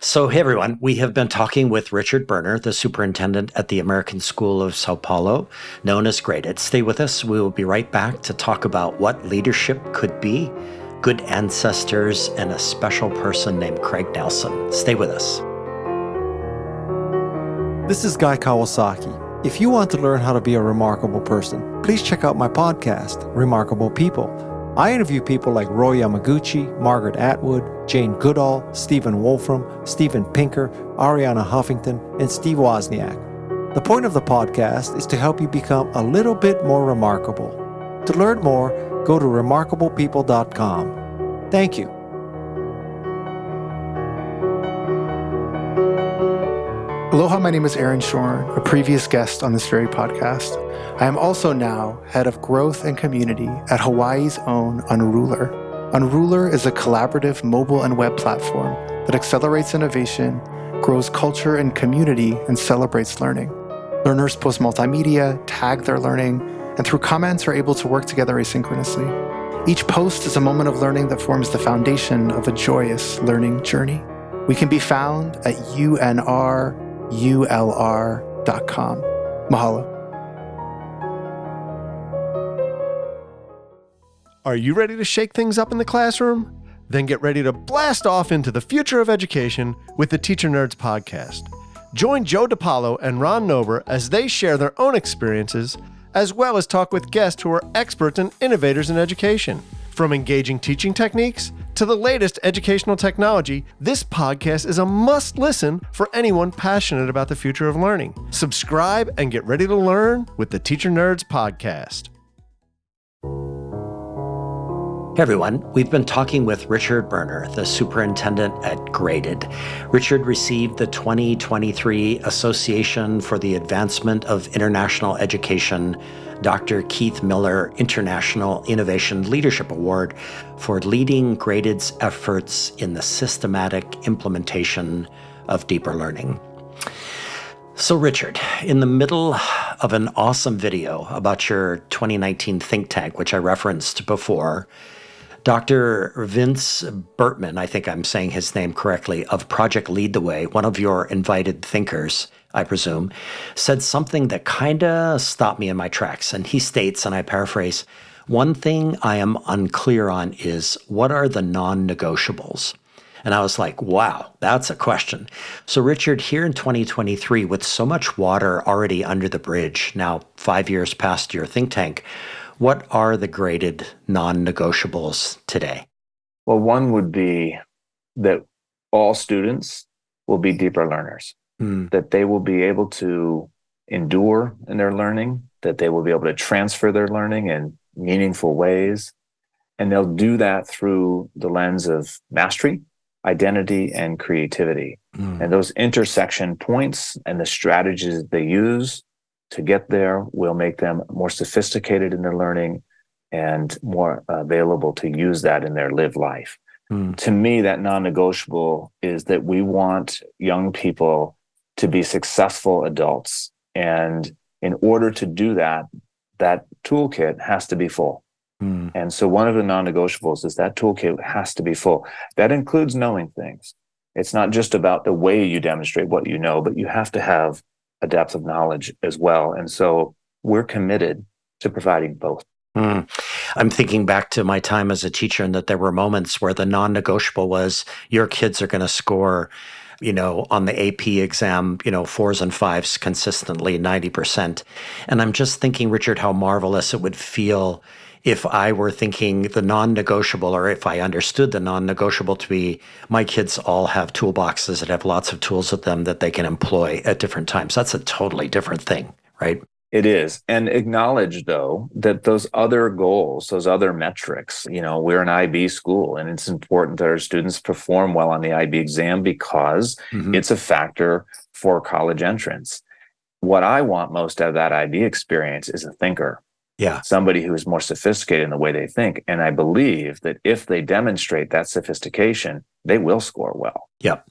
So, hey everyone, we have been talking with Richard Boerner, the superintendent at the American School of Sao Paulo, known as Graded. Stay with us. We will be right back to talk about what leadership could be, good ancestors, and a special person named Craig Nelson. Stay with us.
This is Guy Kawasaki. If you want to learn how to be a remarkable person, please check out my podcast, Remarkable People. I interview people like Roy Yamaguchi, Margaret Atwood, Jane Goodall, Stephen Wolfram, Steven Pinker, Arianna Huffington, and Steve Wozniak. The point of the podcast is to help you become a little bit more remarkable. To learn more, go to remarkablepeople.com. Thank you.
Aloha, my name is Aaron Shorn, a previous guest on this very podcast. I am also now head of growth and community at Hawaii's own Unruler. Unruler is a collaborative mobile and web platform that accelerates innovation, grows culture and community, and celebrates learning. Learners post multimedia, tag their learning, and through comments are able to work together asynchronously. Each post is a moment of learning that forms the foundation of a joyous learning journey. We can be found at UNR ulr.com. Mahalo.
Are you ready to shake things up in the classroom? Then get ready to blast off into the future of education with the Teacher Nerds podcast. Join Joe DiPaolo and Ron Nober as they share their own experiences, as well as talk with guests who are experts and innovators in education. From engaging teaching techniques to the latest educational technology, this podcast is a must listen for anyone passionate about the future of learning. Subscribe and get ready to learn with the Teacher Nerds podcast.
Hey everyone, we've been talking with Richard Boerner, the superintendent at Graded. Richard received the 2023 Association for the Advancement of International Education Dr. Keith Miller International Innovation Leadership Award for leading Graded's efforts in the systematic implementation of deeper learning. So, Richard, in the middle of an awesome video about your 2019 think tank, which I referenced before, Dr. Vince Bertram, I think I'm saying his name correctly, of Project Lead the Way, one of your invited thinkers, I presume, said something that kind of stopped me in my tracks. And he states, and I paraphrase, one thing I am unclear on is what are the non negotiables? And I was like, wow, that's a question. So, Richard, here in 2023, with so much water already under the bridge, now five years past your think tank, what are the graded non negotiables today?
Well, one would be that all students will be deeper learners, mm. that they will be able to endure in their learning, that they will be able to transfer their learning in meaningful ways. And they'll do that through the lens of mastery, identity, and creativity. Mm. And those intersection points and the strategies they use to get there will make them more sophisticated in their learning and more available to use that in their live life. Mm. To me, that non negotiable is that we want young people to be successful adults. And in order to do that, that toolkit has to be full. Mm. And so one of the non negotiables is that toolkit has to be full. That includes knowing things. It's not just about the way you demonstrate what you know, but you have to have a depth of knowledge as well. And so we're committed to providing both. Mm.
I'm thinking back to my time as a teacher, and that there were moments where the non negotiable was your kids are going to score, you know, on the AP exam, you know, fours and fives consistently, 90%. And I'm just thinking, Richard, how marvelous it would feel if I were thinking the non negotiable, or if I understood the non negotiable to be my kids all have toolboxes that have lots of tools with them that they can employ at different times. That's a totally different thing, right?
It is. And acknowledge, though, that those other goals, those other metrics, you know, we're an IB school and it's important that our students perform well on the IB exam because mm-hmm. it's a factor for college entrance. What I want most out of that IB experience is a thinker
yeah.
Somebody who is more sophisticated in the way they think. And I believe that if they demonstrate that sophistication, they will score well.
Yep.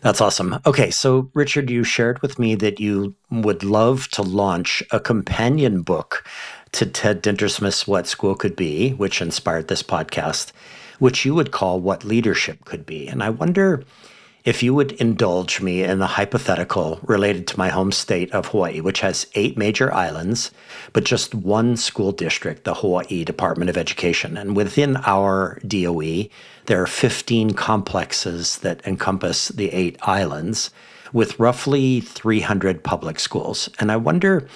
That's awesome. Okay. So, Richard, you shared with me that you would love to launch a companion book to Ted Dintersmith's What School Could Be, which inspired this podcast, which you would call What Leadership Could Be. And I wonder if you would indulge me in the hypothetical related to my home state of Hawaii, which has eight major islands, but just one school district, the Hawaii Department of Education. And within our DOE, there are 15 complexes that encompass the eight islands with roughly 300 public schools. And I wonder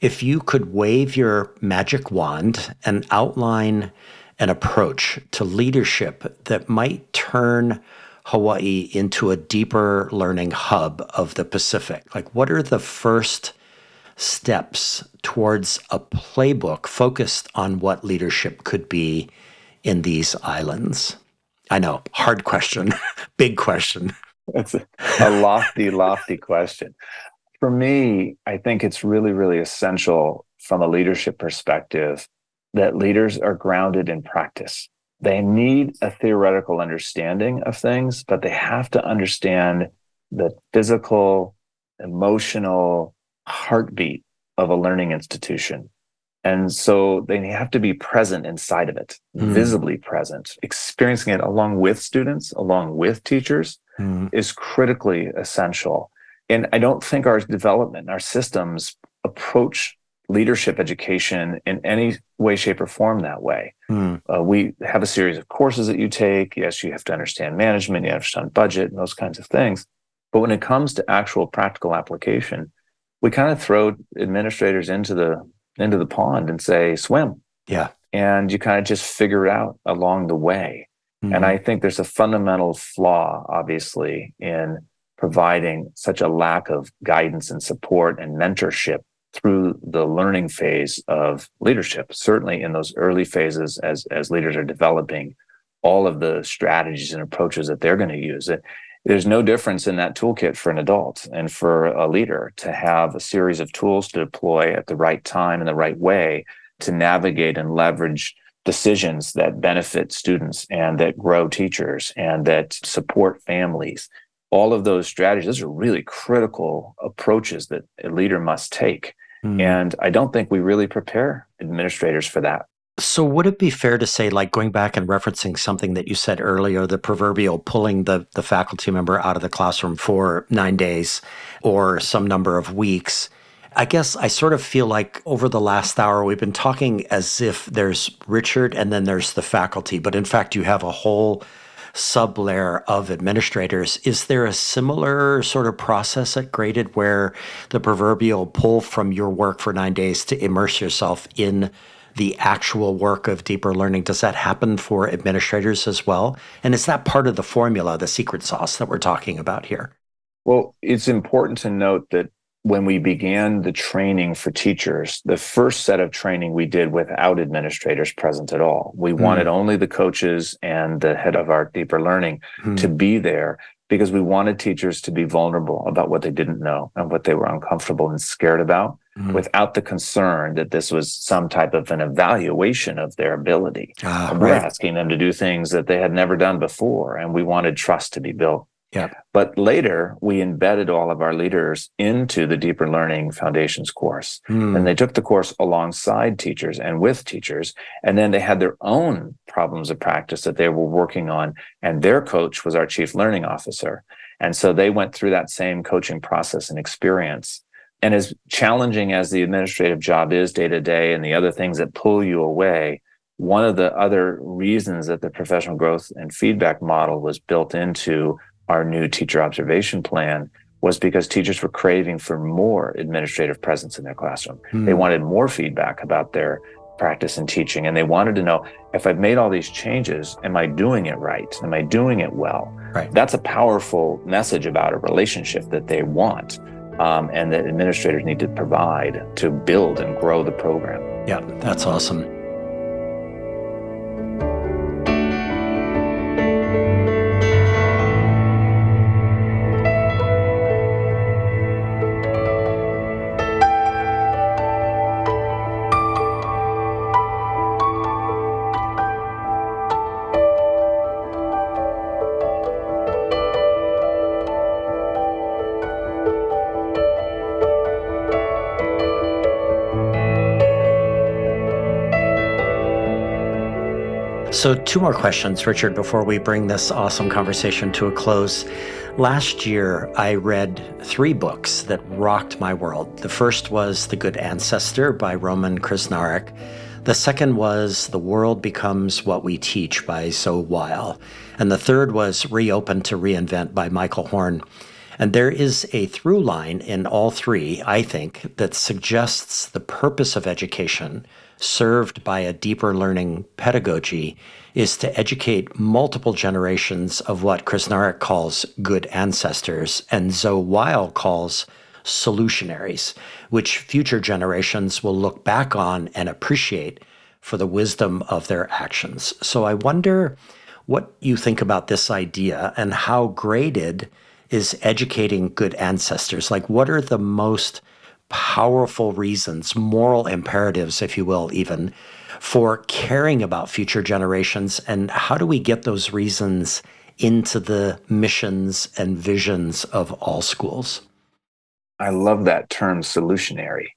if you could wave your magic wand and outline an approach to leadership that might turn Hawaii into a deeper learning hub of the Pacific? Like, what are the first steps towards a playbook focused on what leadership could be in these islands? I know, hard question, big question.
That's a, a lofty, lofty question. For me, I think it's really, really essential from a leadership perspective that leaders are grounded in practice. They need a theoretical understanding of things, but they have to understand the physical, emotional heartbeat of a learning institution. And so they have to be present inside of it, mm. visibly present, experiencing it along with students, along with teachers mm. is critically essential. And I don't think our development, our systems approach leadership education in any way, shape, or form that way. Mm. Uh, we have a series of courses that you take. Yes, you have to understand management, you have to understand budget, and those kinds of things. But when it comes to actual practical application, we kind of throw administrators into the into the pond and say, swim.
Yeah.
And you kind of just figure it out along the way. Mm-hmm. And I think there's a fundamental flaw, obviously, in providing such a lack of guidance and support and mentorship through the learning phase of leadership. Certainly in those early phases, as as leaders are developing all of the strategies and approaches that they're going to use. It, there's no difference in that toolkit for an adult and for a leader to have a series of tools to deploy at the right time and the right way to navigate and leverage decisions that benefit students and that grow teachers and that support families. All of those strategies, those are really critical approaches that a leader must take. Mm. And I don't think we really prepare administrators for that.
So, would it be fair to say, like going back and referencing something that you said earlier, the proverbial pulling the, the faculty member out of the classroom for nine days or some number of weeks? I guess I sort of feel like over the last hour, we've been talking as if there's Richard and then there's the faculty, but in fact, you have a whole sub layer of administrators. Is there a similar sort of process at Graded where the proverbial pull from your work for nine days to immerse yourself in the actual work of deeper learning? Does that happen for administrators as well? And is that part of the formula, the secret sauce that we're talking about here?
Well, it's important to note that when we began the training for teachers, the first set of training we did without administrators present at all. We mm. wanted only the coaches and the head of our deeper learning mm. to be there because we wanted teachers to be vulnerable about what they didn't know and what they were uncomfortable and scared about mm. without the concern that this was some type of an evaluation of their ability. Ah, we're right. asking them to do things that they had never done before, and we wanted trust to be built.
Yeah.
But later, we embedded all of our leaders into the Deeper Learning Foundations course. Mm. And they took the course alongside teachers and with teachers. And then they had their own problems of practice that they were working on. And their coach was our chief learning officer. And so they went through that same coaching process and experience. And as challenging as the administrative job is day to day and the other things that pull you away, one of the other reasons that the professional growth and feedback model was built into our new teacher observation plan was because teachers were craving for more administrative presence in their classroom. Mm. They wanted more feedback about their practice and teaching. And they wanted to know if I've made all these changes, am I doing it right? Am I doing it well?
Right.
That's a powerful message about a relationship that they want um, and that administrators need to provide to build and grow the program.
Yeah, that's awesome. So, two more questions, Richard, before we bring this awesome conversation to a close. Last year, I read three books that rocked my world. The first was The Good Ancestor by Roman Krznaric. The second was The World Becomes What We Teach by Zoe Weil. And the third was Reopen to Reinvent by Michael Horn. And there is a through line in all three, I think, that suggests the purpose of education served by a deeper learning pedagogy is to educate multiple generations of what Krznaric calls good ancestors and Zoe Weil calls solutionaries, which future generations will look back on and appreciate for the wisdom of their actions. So I wonder what you think about this idea and how graded is educating good ancestors. Like, what are the most powerful reasons, moral imperatives, if you will, even for caring about future generations? And how do we get those reasons into the missions and visions of all schools?
I love that term solutionary.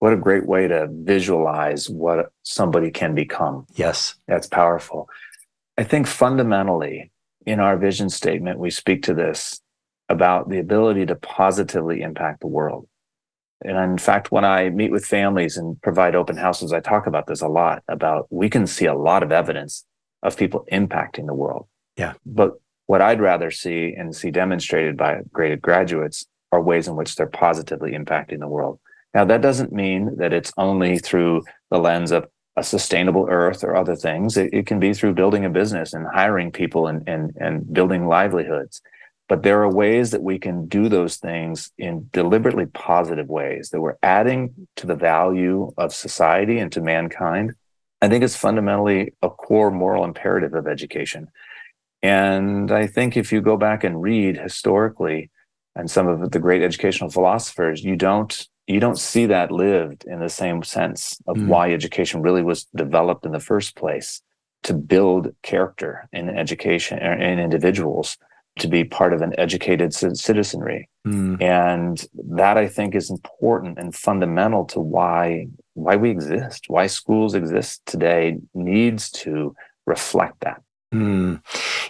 What a great way to visualize what somebody can become.
Yes.
That's powerful. I think fundamentally in our vision statement, we speak to this about the ability to positively impact the world. And in fact, when I meet with families and provide open houses, I talk about this a lot about we can see a lot of evidence of people impacting the world.
Yeah.
But what I'd rather see and see demonstrated by graded graduates are ways in which they're positively impacting the world. Now, that doesn't mean that it's only through the lens of a sustainable earth or other things. It, it can be through building a business and hiring people and, and, and building livelihoods. But there are ways that we can do those things in deliberately positive ways that we're adding to the value of society and to mankind. I think it's fundamentally a core moral imperative of education. And I think if you go back and read historically and some of the great educational philosophers, you don't you don't see that lived in the same sense of mm. why education really was developed in the first place to build character in education in individuals to be part of an educated citizenry. Mm. And that I think is important and fundamental to why why we exist, why schools exist today needs to reflect that.
Mm.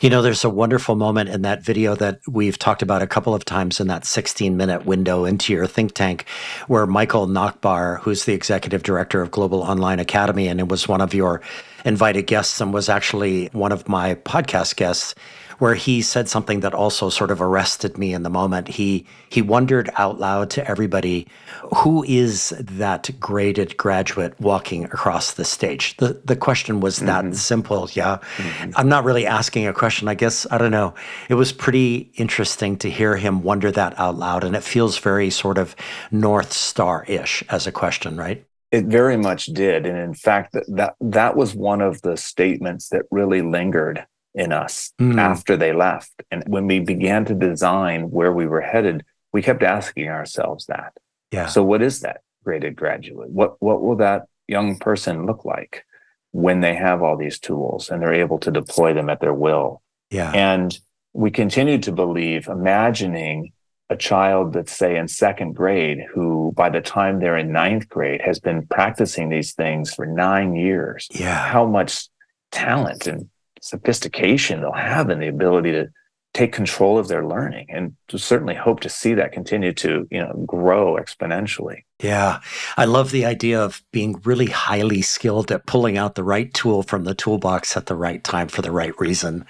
You know, there's a wonderful moment in that video that we've talked about a couple of times in that 16 minute window into your think tank, where Michael Nachbar, who's the executive director of Global Online Academy and it was one of your invited guests and was actually one of my podcast guests, where he said something that also sort of arrested me in the moment. He he wondered out loud to everybody, who is that graded graduate walking across the stage? The the question was that mm-hmm. simple. Yeah. Mm-hmm. I'm not really asking a question. I guess I don't know. It was pretty interesting to hear him wonder that out loud and it feels very sort of North Star-ish as a question, right?
It very much did. And in fact, that, that that was one of the statements that really lingered in us mm. after they left. And when we began to design where we were headed, we kept asking ourselves that.
Yeah.
So what is that graded graduate? What what will that young person look like when they have all these tools and they're able to deploy them at their will?
Yeah.
And we continue to believe, imagining a child that's say in second grade who by the time they're in ninth grade has been practicing these things for nine years.
Yeah.
How much talent and sophistication they'll have and the ability to take control of their learning and to certainly hope to see that continue to you know grow exponentially.
Yeah. I love the idea of being really highly skilled at pulling out the right tool from the toolbox at the right time for the right reason.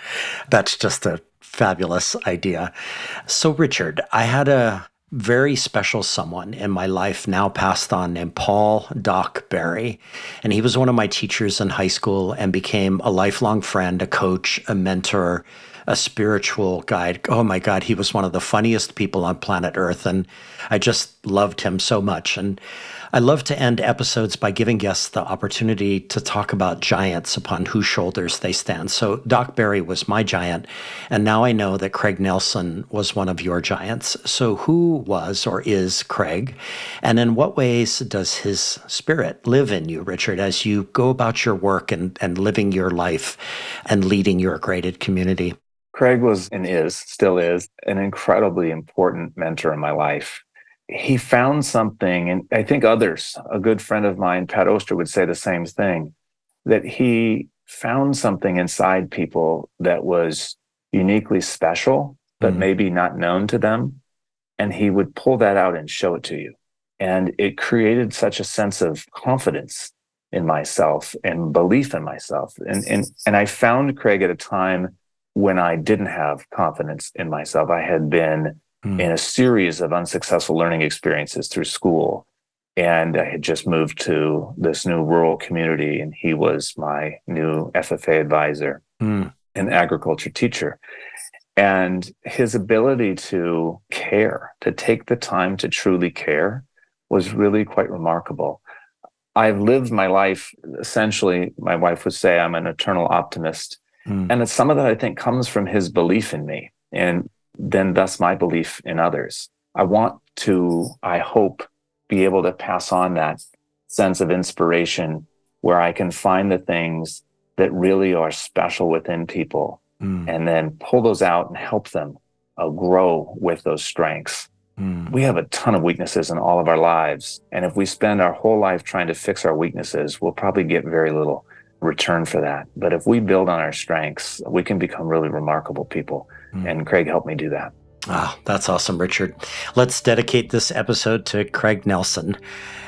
That's just a fabulous idea. So richard i had a very special someone in my life now passed on named Paul Doc Barry. And he was one of my teachers in high school and became a lifelong friend, a coach, a mentor, a spiritual guide. Oh my God, he was one of the funniest people on planet Earth. And I just loved him so much. And I love to end episodes by giving guests the opportunity to talk about giants upon whose shoulders they stand. So, Doc Barry was my giant, and now I know that Craig Nelson was one of your giants. So, who was or is Craig? And in what ways does his spirit live in you, Richard, as you go about your work and, and living your life and leading your graded community?
Craig was and is, still is, an incredibly important mentor in my life he found something, and I think others, a good friend of mine, Pat Oster, would say the same thing that he found something inside people that was uniquely special, but mm-hmm. maybe not known to them. And he would pull that out and show it to you. And it created such a sense of confidence in myself and belief in myself. And, and, and I found Craig at a time when I didn't have confidence in myself. I had been mm. in a series of unsuccessful learning experiences through school. And I had just moved to this new rural community, and he was my new FFA advisor mm. and agriculture teacher. And his ability to care, to take the time to truly care, was really quite remarkable. I've lived my life essentially, my wife would say I'm an eternal optimist. Mm. And some of that I think comes from his belief in me. And then thus my belief in others. I want to, I hope, be able to pass on that sense of inspiration where I can find the things that really are special within people mm. and then pull those out and help them uh, grow with those strengths. Mm. We have a ton of weaknesses in all of our lives. And if we spend our whole life trying to fix our weaknesses, we'll probably get very little return for that. But if we build on our strengths, we can become really remarkable people. Mm. And Craig helped me do that.
Ah, that's awesome, Richard. Let's dedicate this episode to Craig Nelson.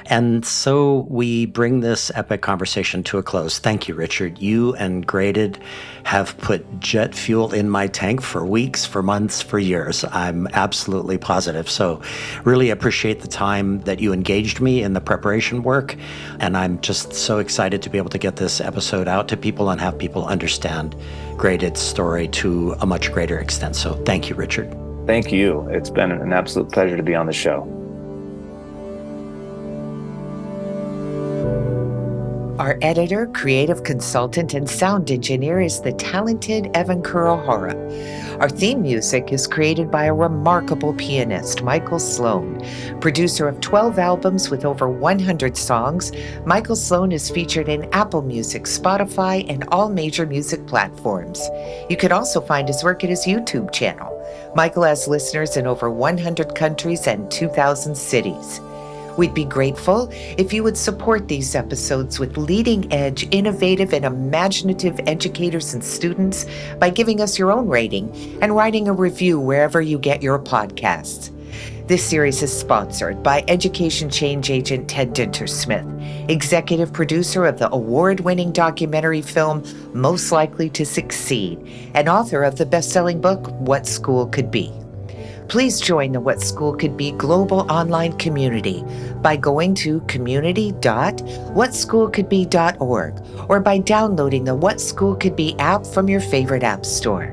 And so we bring this epic conversation to a close. Thank you, Richard. You and Graded have put jet fuel in my tank for weeks, for months, for years. I'm absolutely positive. So, really appreciate the time that you engaged me in the preparation work. And I'm just so excited to be able to get this episode out to people and have people understand Graded's story to a much greater extent. So, thank you, Richard.
Thank you. It's been an absolute pleasure to be on the show.
Our editor, creative consultant, and sound engineer is the talented Evan Kurohara. Our theme music is created by a remarkable pianist, Michael Sloan. Producer of 12 albums with over 100 songs, Michael Sloan is featured in Apple Music, Spotify, and all major music platforms. You can also find his work at his YouTube channel. Michael has listeners in over 100 countries and 2,000 cities. We'd be grateful if you would support these episodes with leading edge, innovative, and imaginative educators and students by giving us your own rating and writing a review wherever you get your podcasts. This series is sponsored by education change agent Ted Dintersmith, executive producer of the award winning documentary film Most Likely to Succeed, and author of the best selling book What School Could Be. Please join the What School Could Be global online community by going to community.whatschoolcouldbe.org or by downloading the What School Could Be app from your favorite app store.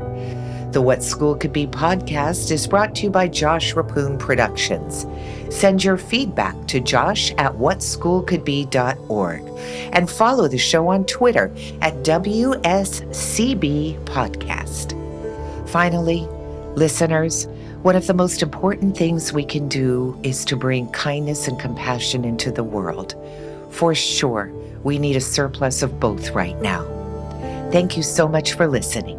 The What School Could Be podcast is brought to you by Josh Reppun Productions. Send your feedback to josh at whatschoolcouldbe.org and follow the show on Twitter at WSCB Podcast. Finally, listeners, one of the most important things we can do is to bring kindness and compassion into the world. For sure, we need a surplus of both right now. Thank you so much for listening.